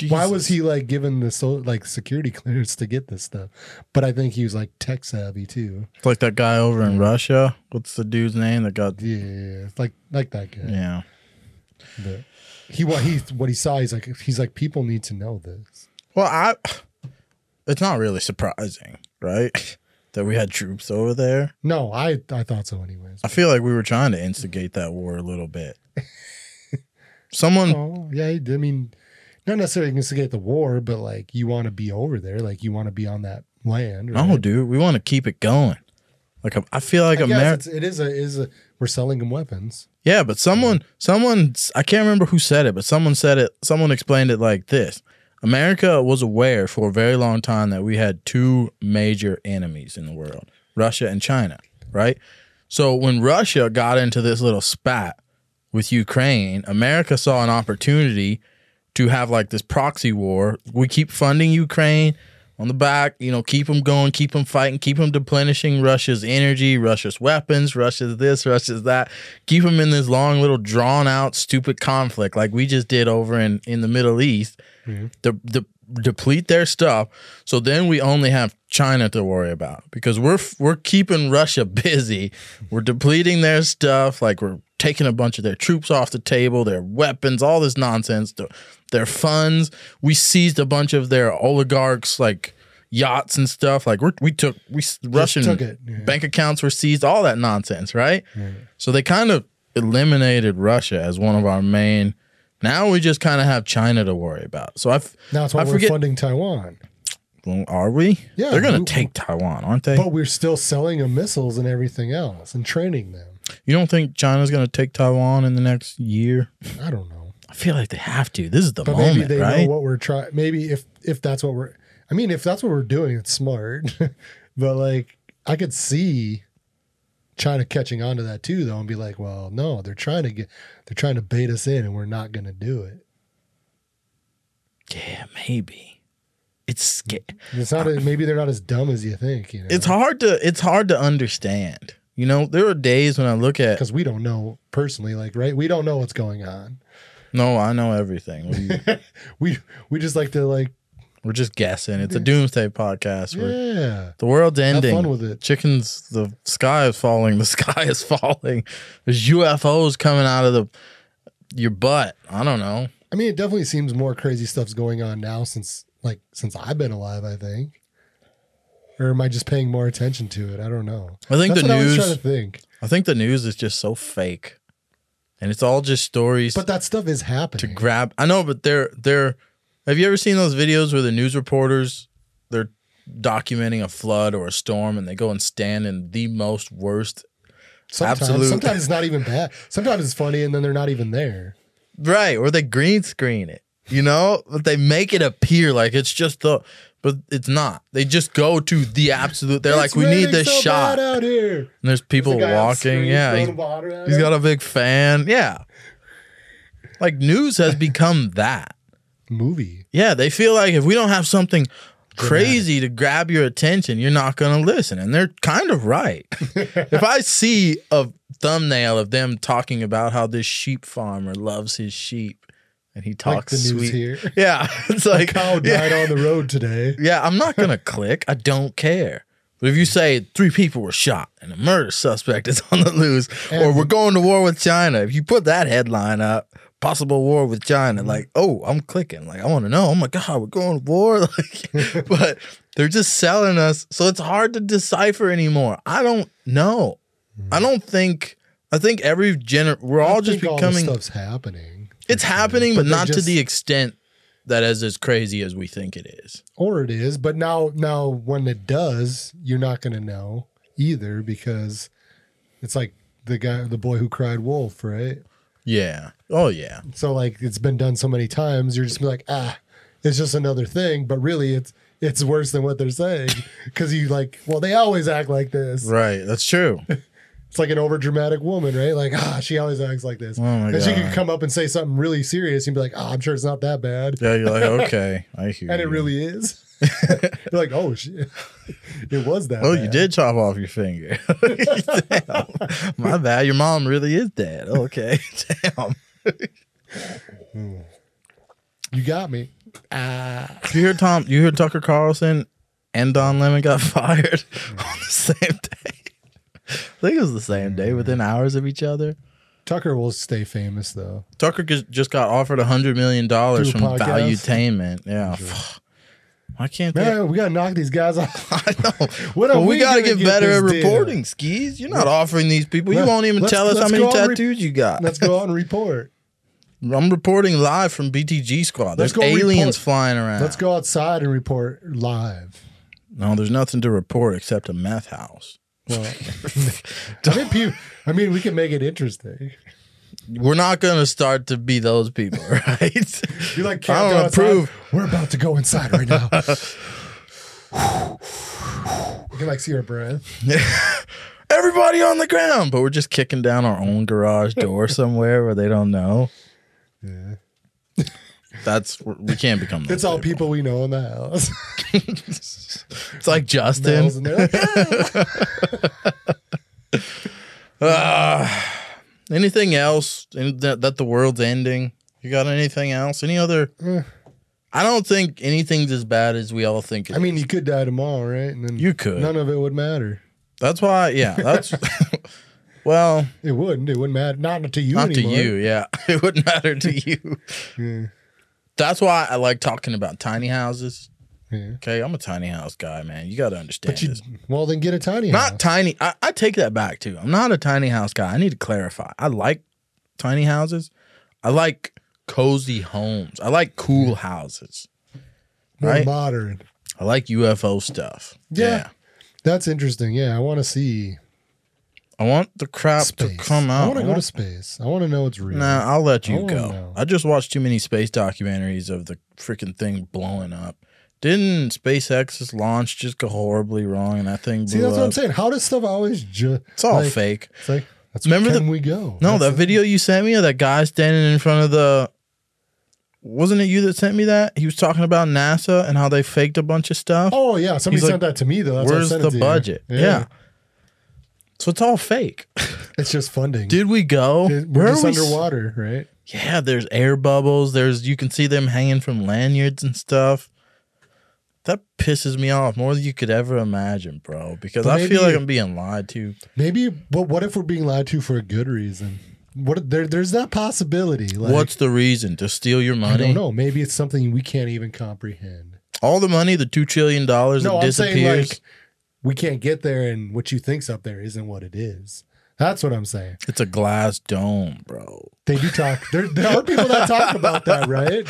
B: Why was he like given the so like security clearance to get this stuff? But I think he was like tech savvy too.
C: It's like that guy over in Russia? What's the dude's name that got?
B: Yeah, like like that guy.
C: Yeah.
B: But he what he what he saw, he's like he's like people need to know this.
C: Well, I. It's not really surprising, right? That we had troops over there.
B: No, I I thought so anyways.
C: I feel like we were trying to instigate that war a little bit. Someone,
B: Oh yeah, I mean, not necessarily instigate the war, but like you want to be over there, like you want to be on that land. Right?
C: no, dude, we want to keep it going. Like um, I feel like
B: I
C: America.
B: it is a is a we're selling them weapons.
C: Yeah, but someone, someone, I can't remember who said it, but someone said it. Someone explained it like this: America was aware for a very long time that we had two major enemies in the world Russia and China, right? So when Russia got into this little spat with Ukraine, America saw an opportunity to have like this proxy war. We keep funding Ukraine on the back, you know, keep them going, keep them fighting, keep them replenishing Russia's energy, Russia's weapons, Russia's this, Russia's that. Keep them in this long little drawn out stupid conflict like we just did over in in the Middle East. Mm-hmm. De- de- deplete their stuff. So then we only have China to worry about because we're we're keeping Russia busy. We're depleting their stuff like we're taking a bunch of their troops off the table, their weapons, all this nonsense, their, their funds. We seized a bunch of their oligarchs like yachts and stuff. Like we we took we Russian
B: took it, yeah.
C: bank accounts were seized, all that nonsense, right? So they kind of eliminated Russia as one of our main. Now we just kind of have China to worry about. So I, f-
B: Now that's why
C: I
B: we're
C: forget.
B: funding Taiwan.
C: Well, are we?
B: Yeah,
C: they're gonna take Taiwan, aren't they?
B: But we're still selling them missiles and everything else and training them.
C: you don't think China's gonna take Taiwan in the next year?
B: I don't know.
C: I feel like they have to. This is the
B: But maybe they
C: right?
B: know what we're trying. Maybe if if that's what we're. I mean, if that's what we're doing, it's smart. but like, I could see China catching on to that too, though, and be like, "Well, no, they're trying to get, they're trying to bait us in, and we're not going to do it."
C: yeah, maybe. It's sca-
B: It's not. maybe they're not as dumb as you think. You know,
C: it's hard to it's hard to understand. You know, there are days when I look at
B: because we don't know personally. Like, right? We don't know what's going on.
C: No, I know everything. We,
B: We we just like to like,
C: we're just guessing. It's a doomsday podcast. We're,
B: yeah.
C: the world's
B: Have
C: ending.
B: fun with it.
C: Chickens, the sky is falling. The sky is falling. There's UFOs coming out of the your butt. I don't know.
B: I mean, it definitely seems more crazy stuff's going on now since like since I've been alive. I think, or am I just paying more attention to it? I don't know.
C: I think
B: That's
C: the
B: what I was
C: news.
B: trying to think.
C: I think the news is just so fake, and it's all just stories
B: But that stuff is happening.
C: to grab. I know, but they're they're. Have you ever seen those videos where the news reporters they're documenting a flood or a storm, and they go and stand in the most worst
B: sometimes,
C: absolute-
B: sometimes it's not even bad. Sometimes it's funny, and then they're not even there.
C: right, or they green screen it, you know, but they make it appear like it's just the. But it's not. They just go to the absolute. They're
B: It's
C: like, we need this
B: so
C: shot.
B: bad out here.
C: And there's people
B: There's a guy on
C: walking.
B: screen
C: Yeah,
B: throwing
C: he's,
B: water at
C: got a big fan. Yeah, like news has become that.
B: movie.
C: Yeah, they feel like if we don't have something crazy to grab your attention, you're not going to listen. And they're kind of right. if I see a thumbnail of them talking about how this sheep farmer loves his sheep and he
B: Like
C: talks
B: the news
C: sweet.
B: here.
C: Yeah, it's like
B: Cow
C: yeah,
B: died on the road today.
C: yeah, I'm not going to click. I don't care. But if you say three people were shot and a murder suspect is on the loose, or we're going to war with China, if you put that headline up, possible war with China,
B: Mm-hmm.
C: like, oh, I'm clicking. Like, I want to know. Oh my God, we're going to war. Like, but they're just selling us. So it's hard to decipher anymore. I don't know. I don't think, I think every gener, we're all
B: Mm-hmm.
C: Just
B: think all
C: becoming,
B: stuff's happening.
C: It's happening, but,
B: But
C: not to the extent that is as crazy as we think it is.
B: or it is but now now when it does you're not going to know either because it's like the guy the boy who cried wolf right
C: Yeah. Oh, yeah.
B: so like it's been done so many times you're just like ah it's just another thing but really it's it's worse than what they're saying because you like well they always act like this
C: Right. That's true.
B: it's like an over dramatic woman right like ah she always acts like this
C: Oh my
B: and she
C: God.
B: could come up and say something really serious and be like ah i'm sure it's not that bad
C: Yeah, you're like, okay, I hear
B: and it really is you're like oh shit it was that
C: Oh, you did chop off your finger. Damn. My bad. Your mom really is dead. Okay. Damn.
B: You got me. Ah,
C: You hear Tom? You hear Tucker Carlson and Don Lemon got fired on the same day. Think it was the same day, mm. within hours of each other.
B: Tucker will stay famous though.
C: Tucker just got offered a hundred million dollars from
B: a podcast?
C: Valuetainment. Yeah. I can't?
B: Man, we gotta knock these guys off.
C: I know.
B: What
C: Well, we,
B: we
C: gotta get
B: get
C: better at reporting, skis. You're not offering these people. You won't even tell us how many
B: on re-
C: tattoos you got.
B: Let's go out and report.
C: I'm reporting live from BTG Squad. There's aliens
B: report.
C: flying around.
B: Let's go outside and report live.
C: No, there's nothing to report except a meth house.
B: Well, I mean, pew- I mean, we can make it interesting.
C: We're not gonna start to be those people, right?
B: You like
C: I don't approve.
B: We're about to go inside right now. you can like see our breath.
C: Everybody on the ground, but we're just kicking down our own garage door somewhere where they don't know.
B: Yeah.
C: That's we can't become. Those
B: It's all people we know in the house.
C: It's like Justin.
B: Like, "Ah."
C: Uh, anything else in that, that the world's ending? You got anything else? Any other?
B: Eh.
C: I don't think anything's as bad as we all think. It
B: I mean,
C: is.
B: you could die tomorrow, right? And then
C: You could.
B: None of it would matter.
C: that's why. Yeah, that's. well,
B: It wouldn't. It wouldn't matter. Not to you
C: not
B: anymore.
C: to you. Yeah, it wouldn't matter to you.
B: Yeah.
C: That's why I like talking about tiny houses.
B: Yeah.
C: Okay, I'm a tiny house guy, man. You got to understand
B: But you,
C: this.
B: well, then get a tiny
C: Not
B: house.
C: tiny. I, I take that back too. I'm not a tiny house guy. I need to clarify. I like tiny houses. I like cozy homes. I like cool houses.
B: More
C: right?
B: modern.
C: I like UFO stuff.
B: Yeah. That's interesting. Yeah, I want to see
C: I want the crap
B: space.
C: to come out.
B: I want to
C: I
B: go to space. I want to know it's real.
C: Nah, I'll let you
B: wanna
C: go.
B: know.
C: I just watched too many space documentaries of the freaking thing blowing up. Didn't SpaceX's launch just go horribly wrong and that thing blew
B: See, that's
C: up?
B: what I'm saying. How does stuff always just?
C: It's all
B: like,
C: fake.
B: It's like that's
C: Remember
B: Remember
C: the-
B: can we go?
C: No,
B: That's
C: that
B: it.
C: video you sent me of that guy standing in front of the. Wasn't it you that sent me that? He was talking about NASA and how they faked a bunch of stuff.
B: Oh yeah, somebody
C: He's
B: sent that to me though. That's I
C: Where's the
B: to you.
C: budget? Yeah. So it's all fake.
B: it's just funding.
C: Did we go?
B: It- we're
C: are
B: just
C: we?
B: underwater, right?
C: Yeah, there's air bubbles. There's you can see them hanging from lanyards and stuff. That pisses me off more than you could ever imagine, bro. Because
B: But
C: I feel like I'm being lied to.
B: Maybe, but what if we're being lied to for a good reason? What there? There's that possibility. Like,
C: What's the reason to steal your money.
B: I
C: money?
B: don't know. Maybe it's something we can't even comprehend.
C: All the money, the two trillion dollars
B: No,
C: that disappears.
B: like we can't get there, and what you think's up there isn't what it is. That's what I'm saying.
C: it's a glass dome, bro.
B: They do talk. There, there are people that talk about that, right?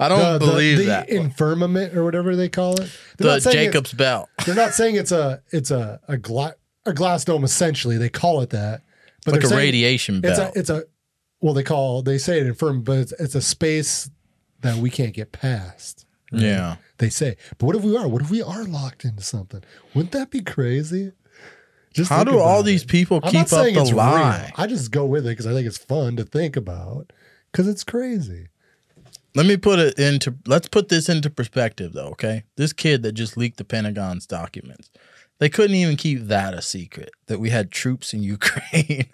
C: I don't
B: The- the-
C: believe
B: the
C: that.
B: infirmament or whatever they call it. They're
C: the
B: not saying it's-
C: Jacob's belt.
B: They're not saying it's a it's a a, gla- a glass dome. Essentially, they call it that. But
C: like a radiation
B: It's
C: belt.
B: a it's a well they call they say it infirm, but it's, it's a space that we can't get past. right?
C: yeah.
B: They say. But what if we are? What if we are locked into something? Wouldn't that be crazy? Just
C: How do all
B: about
C: these people
B: I'm
C: keep
B: not
C: up
B: saying
C: the
B: it's real.
C: lie?
B: I just go with it because I think it's fun to think about because it's crazy.
C: Let me put it into let's put this into perspective though, okay? This kid that just leaked the Pentagon's documents. They couldn't even keep that a secret that we had troops in Ukraine.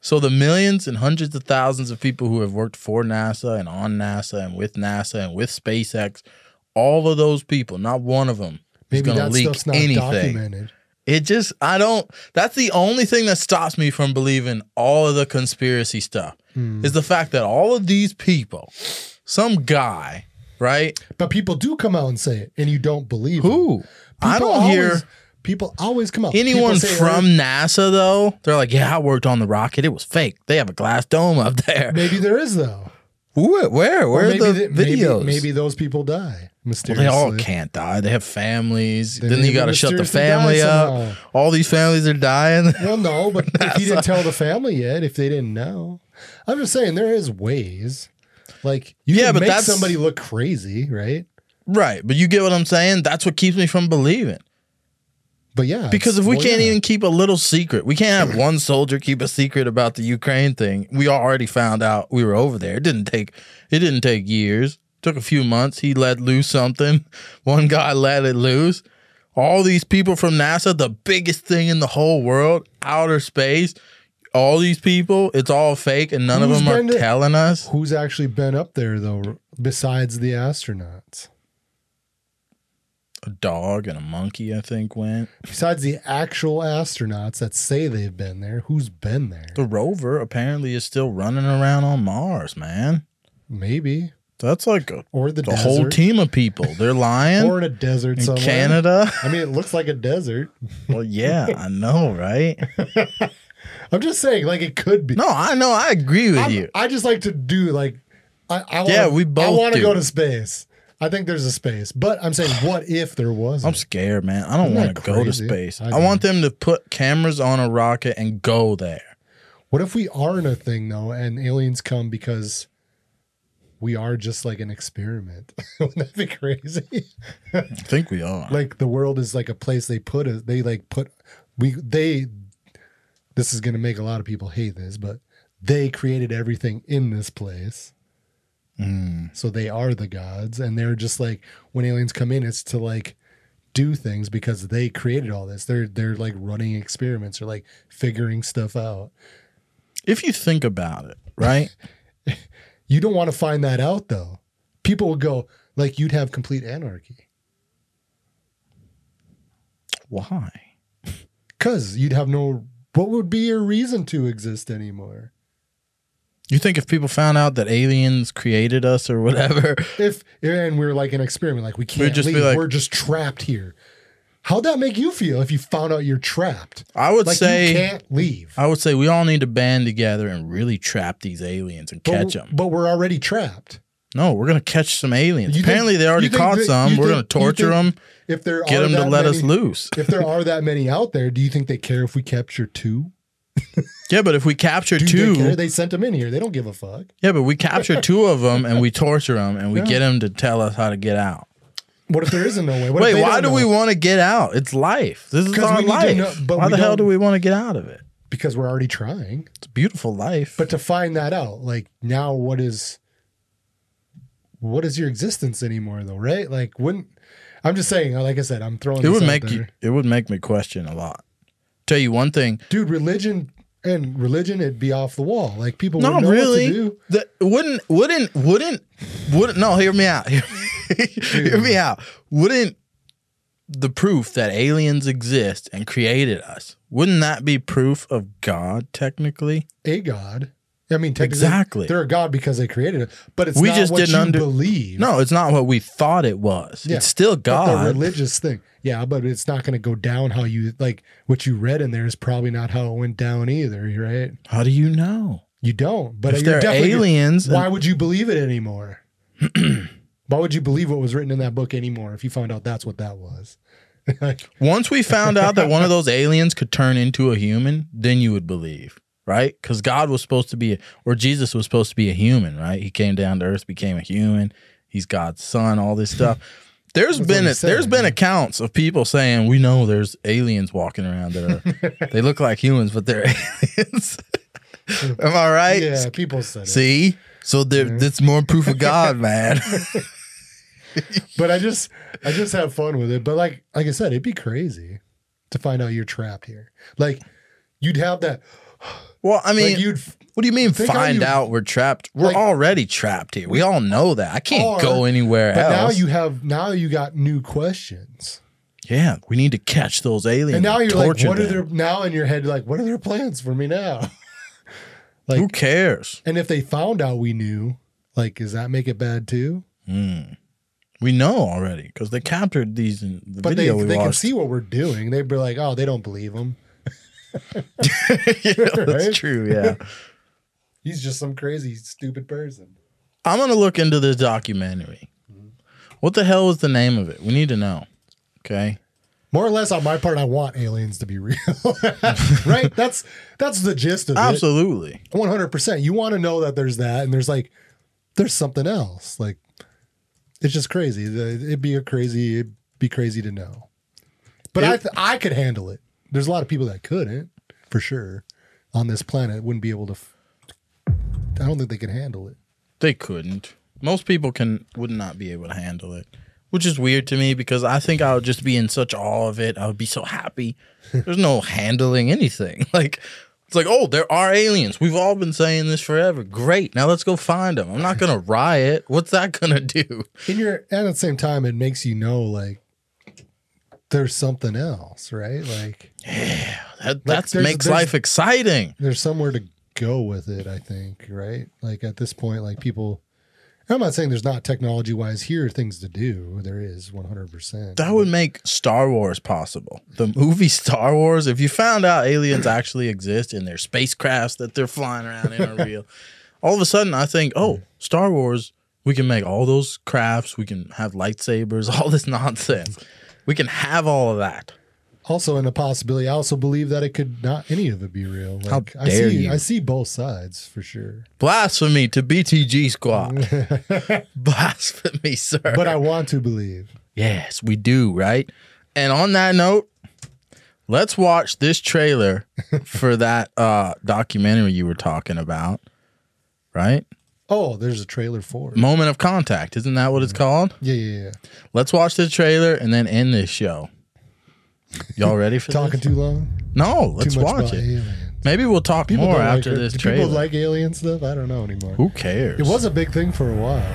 C: so the millions and hundreds of thousands of people who have worked for NASA and on NASA and with NASA and with SpaceX, all of those people, not one of them is going to leak anything.
B: documented.
C: It just I don't that's the only thing that stops me from believing all of the conspiracy stuff
B: Hmm.
C: is the fact that all of these people, some guy, right?
B: But people do come out and say it, and you don't believe them.
C: Who? I
B: People
C: don't hear
B: always- people always come out.
C: anyone
B: say,
C: from
B: "Oh,
C: NASA though. They're like, "Yeah, I worked on the rocket. It was fake. They have a glass dome up there."
B: Maybe there is though.
C: Who? Where?
B: Or
C: Where are
B: maybe
C: the
B: th- maybe-
C: videos?
B: Maybe, those people die
C: Well, they all can't die. They have families.
B: They
C: then you got to shut the family up. All these families are dying.
B: Well, no, but if he didn't tell the family yet, if they didn't know, I'm just saying there is ways. Like you
C: Yeah,
B: can
C: but
B: make
C: that's-
B: somebody look crazy, right?
C: right, but you get what I'm saying. That's what keeps me from believing.
B: But yeah,
C: Because if we
B: well,
C: can't
B: yeah.
C: even keep a little secret, we can't have one soldier keep a secret about the Ukraine thing. We already found out we were over there. It didn't take it didn't take years. Took a few months. He let loose something. One guy let it loose. All these people from NASA, the biggest thing in the whole world, outer space. All these people, it's all fake, and none
B: Who's
C: of them are
B: to-
C: telling us.
B: who's actually been up there though, besides the astronauts?
C: A dog and a monkey, I think, went.
B: Besides the actual astronauts that say they've been there, who's been there?
C: The rover apparently is still running around on Mars, man.
B: Maybe
C: That's like a
B: or the,
C: whole team of people. They're lying
B: or in a desert
C: in
B: somewhere.
C: Canada.
B: I mean, it looks like a desert.
C: Well, yeah, I know, right?
B: I'm just saying, like it could be.
C: No, I know. I agree with
B: I'm-
C: you.
B: I just like to do like I, I wanna,
C: Yeah, we both
B: I want to go to space. I think there's a space, but I'm saying, what if there was?
C: I'm scared, man. I don't want to go to space.
B: I
C: I, want them to put cameras on a rocket and go there.
B: What if we aren't a thing though, and aliens come because we are just like an experiment? Wouldn't that be crazy?
C: I think we are.
B: like the world is like a place they put us. They like put we they. This is gonna make a lot of people hate this, but they created everything in this place.
C: Mm.
B: So they are the gods, and they're just like when aliens come in, it's to like do things because they created all this. They're they're like running experiments or like figuring stuff out.
C: If you think about it, right?
B: You don't want to find that out though. People will go like you'd have complete anarchy
C: Why?
B: because you'd have no. What would be your reason to exist anymore?
C: You think if people found out that aliens created us or whatever,
B: If and we're like an experiment, like we can't
C: just be
B: leave,
C: like-
B: we're just trapped here. How'd that make you feel if you found out you're trapped?
C: I would
B: Like
C: say
B: you can't leave.
C: I would say we all need to band together and really trap these aliens and
B: But-
C: catch them.
B: But we're already trapped.
C: No, we're gonna catch some aliens.
B: You think-
C: Apparently, they already caught
B: that-
C: some. We're
B: think-
C: gonna torture them,
B: If there
C: get them to let us loose.
B: if there are that many out there, do you think they care if we capture two?
C: Yeah, but if we capture
B: Do
C: two,
B: they care? They sent them in here. They don't give a fuck.
C: yeah, but we capture two of them and we torture them and we
B: Yeah.
C: get them to tell us how to get out.
B: What if there isn't no way? What
C: Wait, why do we want to get out? It's life. This is our
B: we need to
C: life.
B: know- but
C: why the hell
B: don't-
C: we want to get out of it?
B: Because we're already trying.
C: It's a beautiful life.
B: But to find that out, like now, what is what is your existence anymore, though? Right? Like, wouldn't I'm just saying? Like I said, I'm throwing.
C: it
B: this
C: would
B: out
C: make you. It would make me question a lot. Tell you one thing.
B: dude. Religion and religion, it'd be off the wall. Like people
C: Not
B: know
C: really.
B: what to do.
C: That wouldn't wouldn't wouldn't wouldn't no. Hear me out. hear me out. Wouldn't the proof that aliens exist and created us? Wouldn't that be proof of God technically?
B: A god. I mean,
C: Exactly.
B: they're a god because they created it, but it's
C: We
B: not
C: just
B: what
C: didn't
B: you
C: under-
B: believe.
C: No, it's not what we thought it was.
B: Yeah.
C: It's still
B: But the religious thing. Yeah, but it's not going to go down how you like what you read in there is probably not how it went down either, right?
C: How do you know?
B: You don't. But
C: if they're aliens,
B: why would you believe it anymore? why would you believe what was written in that book anymore if you found out that's what that was?
C: Once we found out that one of those aliens could turn into a human, then you would believe, right? Because God was supposed to be, or Jesus was supposed to be a human, right? He came down to earth, became a human. He's God's son, all this stuff. There's
B: That's
C: been
B: he said,
C: there's been accounts of people saying we know there's aliens walking around that are they look like humans, but they're aliens. Am I right?
B: yeah, people said it.
C: See, so there, that's more proof of God, man.
B: But I just I just have fun with it. But like like I said, it'd be crazy to find out you're trapped here. Like you'd have that
C: well, I mean,
B: like you'd
C: What do you mean find
B: you-
C: out we're trapped? We're
B: Like-
C: already trapped here. We all know that. I can't go anywhere
B: but now you have now you got new questions.
C: yeah, we need to catch those aliens.
B: And now you're like, what are their now in your head, like, what are their plans for me now? like
C: Who cares?
B: and if they found out we knew, like, does that make it bad too? Hmm.
C: We know already because they captured these in the
B: But they,
C: video we
B: they can
C: watched.
B: see what we're doing. They'd be like, oh, they don't believe him.
C: yeah, that's
B: Right?
C: true. Yeah,
B: He's just some crazy, stupid person.
C: I'm gonna look into this documentary. Mm-hmm. What the hell was the name of it? We need to know. Okay.
B: More or less on my part, I want aliens to be real. right? That's that's the gist of it.
C: Absolutely.
B: One hundred percent. You want to know that there's that, and there's like, there's something else. Like, it's just crazy. It'd be a crazy. It'd be crazy to know. But I th- I could handle it. There's a lot of people that couldn't, for sure, on this planet. Wouldn't be able to. f- I don't think they could handle it.
C: They couldn't. Most people can would not be able to handle it, which is weird to me because I think I would just be in such awe of it. I would be so happy. There's no handling anything. Like it's like, oh, there are aliens. We've all been saying this forever. Great. Now let's go find them. I'm not gonna riot. What's that gonna do?
B: And you're and at the same time, it makes you know like there's something else, right? Like
C: That that
B: there's-
C: makes
B: there's-
C: life exciting.
B: there's somewhere to go with it i think right like at this point like people i'm not saying there's not technology wise here things to do there is 100%
C: That would make Star Wars possible. The movie Star Wars, if you found out aliens actually exist in their spacecrafts that they're flying around in are real, all of a sudden I think, oh, Star Wars, we can make all those crafts, we can have lightsabers, all this nonsense. We can have all of that.
B: Also in a possibility. I also believe that it could not any of it be real. Like,
C: How
B: I
C: dare
B: see,
C: you.
B: I see both sides for sure.
C: Blasphemy to BTG squad. Blasphemy, sir.
B: but I want to believe.
C: Yes, we do, right? And on that note, let's watch this trailer for that uh documentary you were talking about. Right?
B: Oh, there's a trailer for it.
C: Moment of contact, isn't that what it's called?
B: Yeah, yeah, yeah.
C: Let's watch the trailer and then end this show. Y'all ready for
B: Talking
C: this?
B: too long.
C: No, let's
B: much
C: watch
B: about
C: it.
B: aliens.
C: Maybe we'll talk
B: People
C: more
B: don't
C: after
B: like
C: this
B: Do
C: trailer.
B: People like alien stuff. I don't know anymore.
C: Who cares?
B: It was a big thing for a while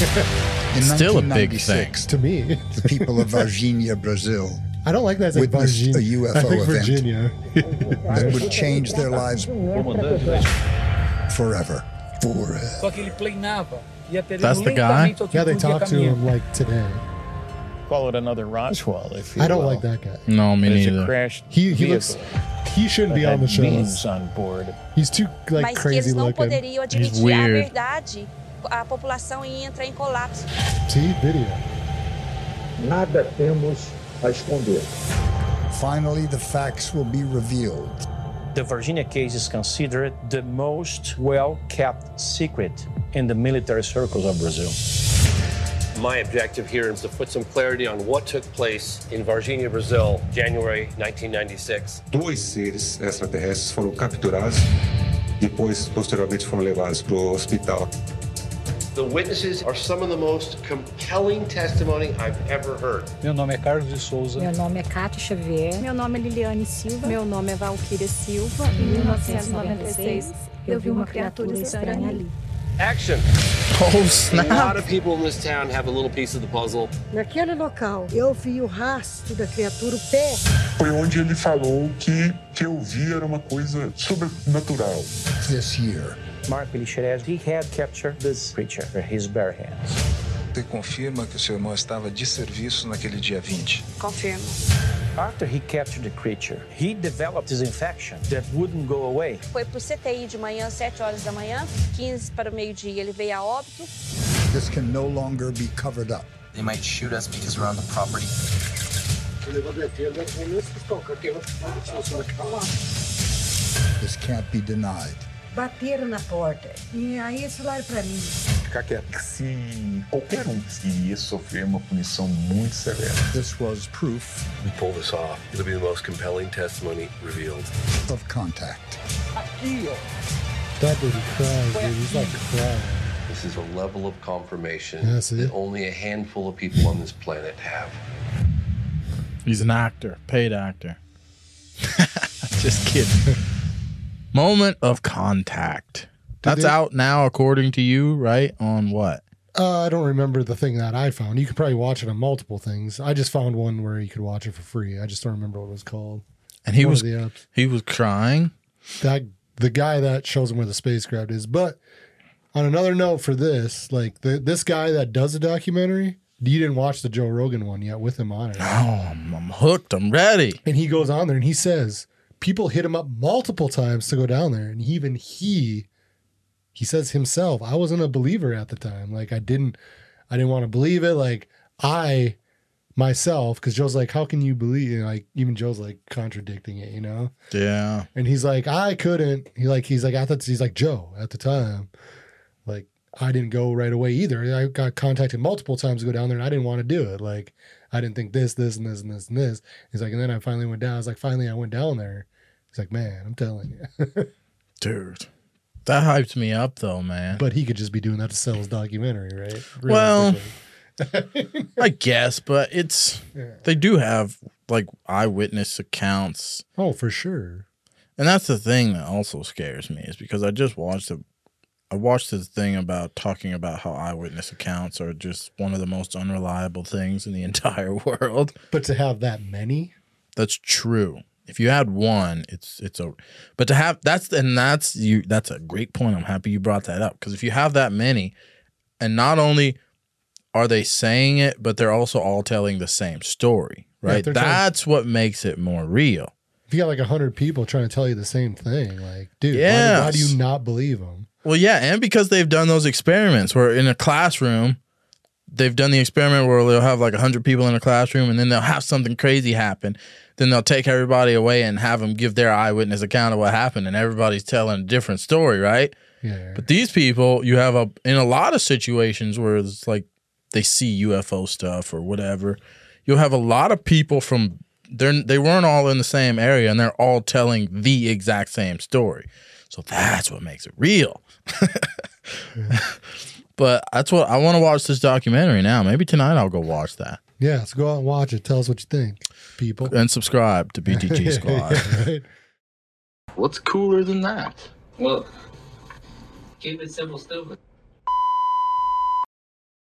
D: In
C: Still a big thing.
D: 1996,
B: to me.
D: The people of Varginha, Brazil,
B: I don't like that. It's like
D: Witnessed a UFO
B: I think
D: event.
B: Virginia.
D: that would change their lives forever. Forever.
E: Só que ele planeava. Ia perdendo
C: That's the guy?
E: lentamente ao
B: Yeah, they
E: tipo de
B: talk to
E: caminho.
B: him like today.
F: Call it another Roswell, if you
B: I don't
F: will.
B: like that guy.
C: no, me
F: But it's a
C: neither.
F: crashed
B: He he
F: vehicle
B: looks. He shouldn't
F: that
B: be on the
F: had beings
B: show.
F: on board.
B: He's too like
G: mas que
B: crazy
G: eles não
B: looking.
G: poderiam admitir a
C: weird.
G: verdade, a população ia entrar em colapso.
B: See video.
H: Nada temos a esconder.
D: Finally, the facts will be revealed.
F: The Varginha case is considered the most well kept secret in the military circles of Brazil.
A: My objective here is to put some clarity on what took place in Varginha, Brazil, January 1996.
I: Dois seres extraterrestres foram capturados, depois, posteriormente, foram levados para o hospital.
A: The witnesses are some of the most compelling testimony I've ever heard.
E: Meu nome é Carlos de Souza.
J: Meu nome é Cátia Xavier.
K: Meu nome é Liliane Silva.
J: Meu nome é Valquíria Silva.
K: Em 1996, eu vi uma criatura estranha ali.
A: Action!
C: Oh,
A: A lot
C: snap.
A: of people in this town have a little piece of the puzzle.
K: Naquele local, eu vi o rastro da criatura, o pé.
I: Foi onde ele falou que que eu vi era uma coisa sobrenatural.
D: This year,
F: Mark Elixerez, he had captured this creature with his bare hands.
L: Você confirma que o seu irmão estava de serviço naquele dia 20?
G: Confirmo.
F: After he captured the creature, he developed this infection that wouldn't go away.
G: Foi pro CTI de manhã, 7 horas da manhã, 15 para o meio-dia. Ele veio a óbito.
D: this can no longer be covered up.
L: They might shoot us because we're on the property.
D: This can't be denied.
K: Bateram na porta. E aí eles falaram pra mim.
I: Ficar quieto. Se qualquer um iria sofrer uma punição muito severa.
D: This was proof
A: We pull this off. It'll be the most compelling testimony revealed.
D: of contact.
B: That dude cries, dude. He's like crying.
A: This is a level of confirmation
B: Yeah,
A: that only a handful of people on this planet have.
C: He's an actor, paid actor. Just kidding. Moment of contact. That's
B: they-
C: out now, according to you, right? On what?
B: Uh, I don't remember the thing that I found. You could probably watch it on multiple things. I just found one where you could watch it for free. I just don't remember what it was called.
C: And he
B: One
C: was
B: of the apps.
C: he was crying.
B: that the guy that shows him where the spacecraft is. But on another note for this, like the this guy that does the documentary, you didn't watch the Joe Rogan one yet with him on it.
C: Oh, I'm, I'm hooked. I'm ready.
B: And he goes on there and he says people hit him up multiple times to go down there, and even he he says himself, I wasn't a believer at the time. Like I didn't I didn't want to believe it. Like I myself, because Joe's like, how can you believe? Know, like even Joe's like contradicting it, you know.
C: Yeah.
B: And he's like, I couldn't. He like he's like I thought he's like Joe at the time. Like I didn't go right away either. I got contacted multiple times to go down there and I didn't want to do it. Like I didn't think this, this, and this, and this, and this. He's like, and then I finally went down. I was like, finally I went down there. He's like, man, I'm telling you.
C: Dude. That hyped me up though, man.
B: but he could just be doing that to sell his documentary, right?
C: Well, I guess, but it's
B: Yeah.
C: they do have like eyewitness accounts.
B: oh, for sure.
C: And that's the thing that also scares me is because I just watched a I watched this thing about talking about how eyewitness accounts are just one of the most unreliable things in the entire world.
B: But to have that many,
C: That's true. If you had one, it's it's a but to have that's and that's you that's a great point. I'm happy you brought that up because if you have that many and not only are they saying it, but they're also all telling the same story, right?
B: telling-
C: that's what makes it more real.
B: if you got like a hundred people trying to tell you the same thing, like, dude, why, do- why do you not believe them?
C: Well, yeah, and because they've done those experiments where in a classroom, they've done the experiment where they'll have like 100 people in a classroom and then they'll have something crazy happen then they'll take everybody away and have them give their eyewitness account of what happened and everybody's telling a different story right
B: Yeah.
C: but these people you have a in a lot of situations where it's like they see ufo stuff or whatever you'll have a lot of people from they're they weren't all in the same area and they're all telling the exact same story so that's what makes it real but that's what I want to watch this documentary now. Maybe tonight I'll go watch that
B: Yeah, let's go out and watch it. Tell us what you think, people.
C: and subscribe to BTG Squad.
B: Yeah, right?
M: What's cooler than that?
N: Well, keep it simple, stupid.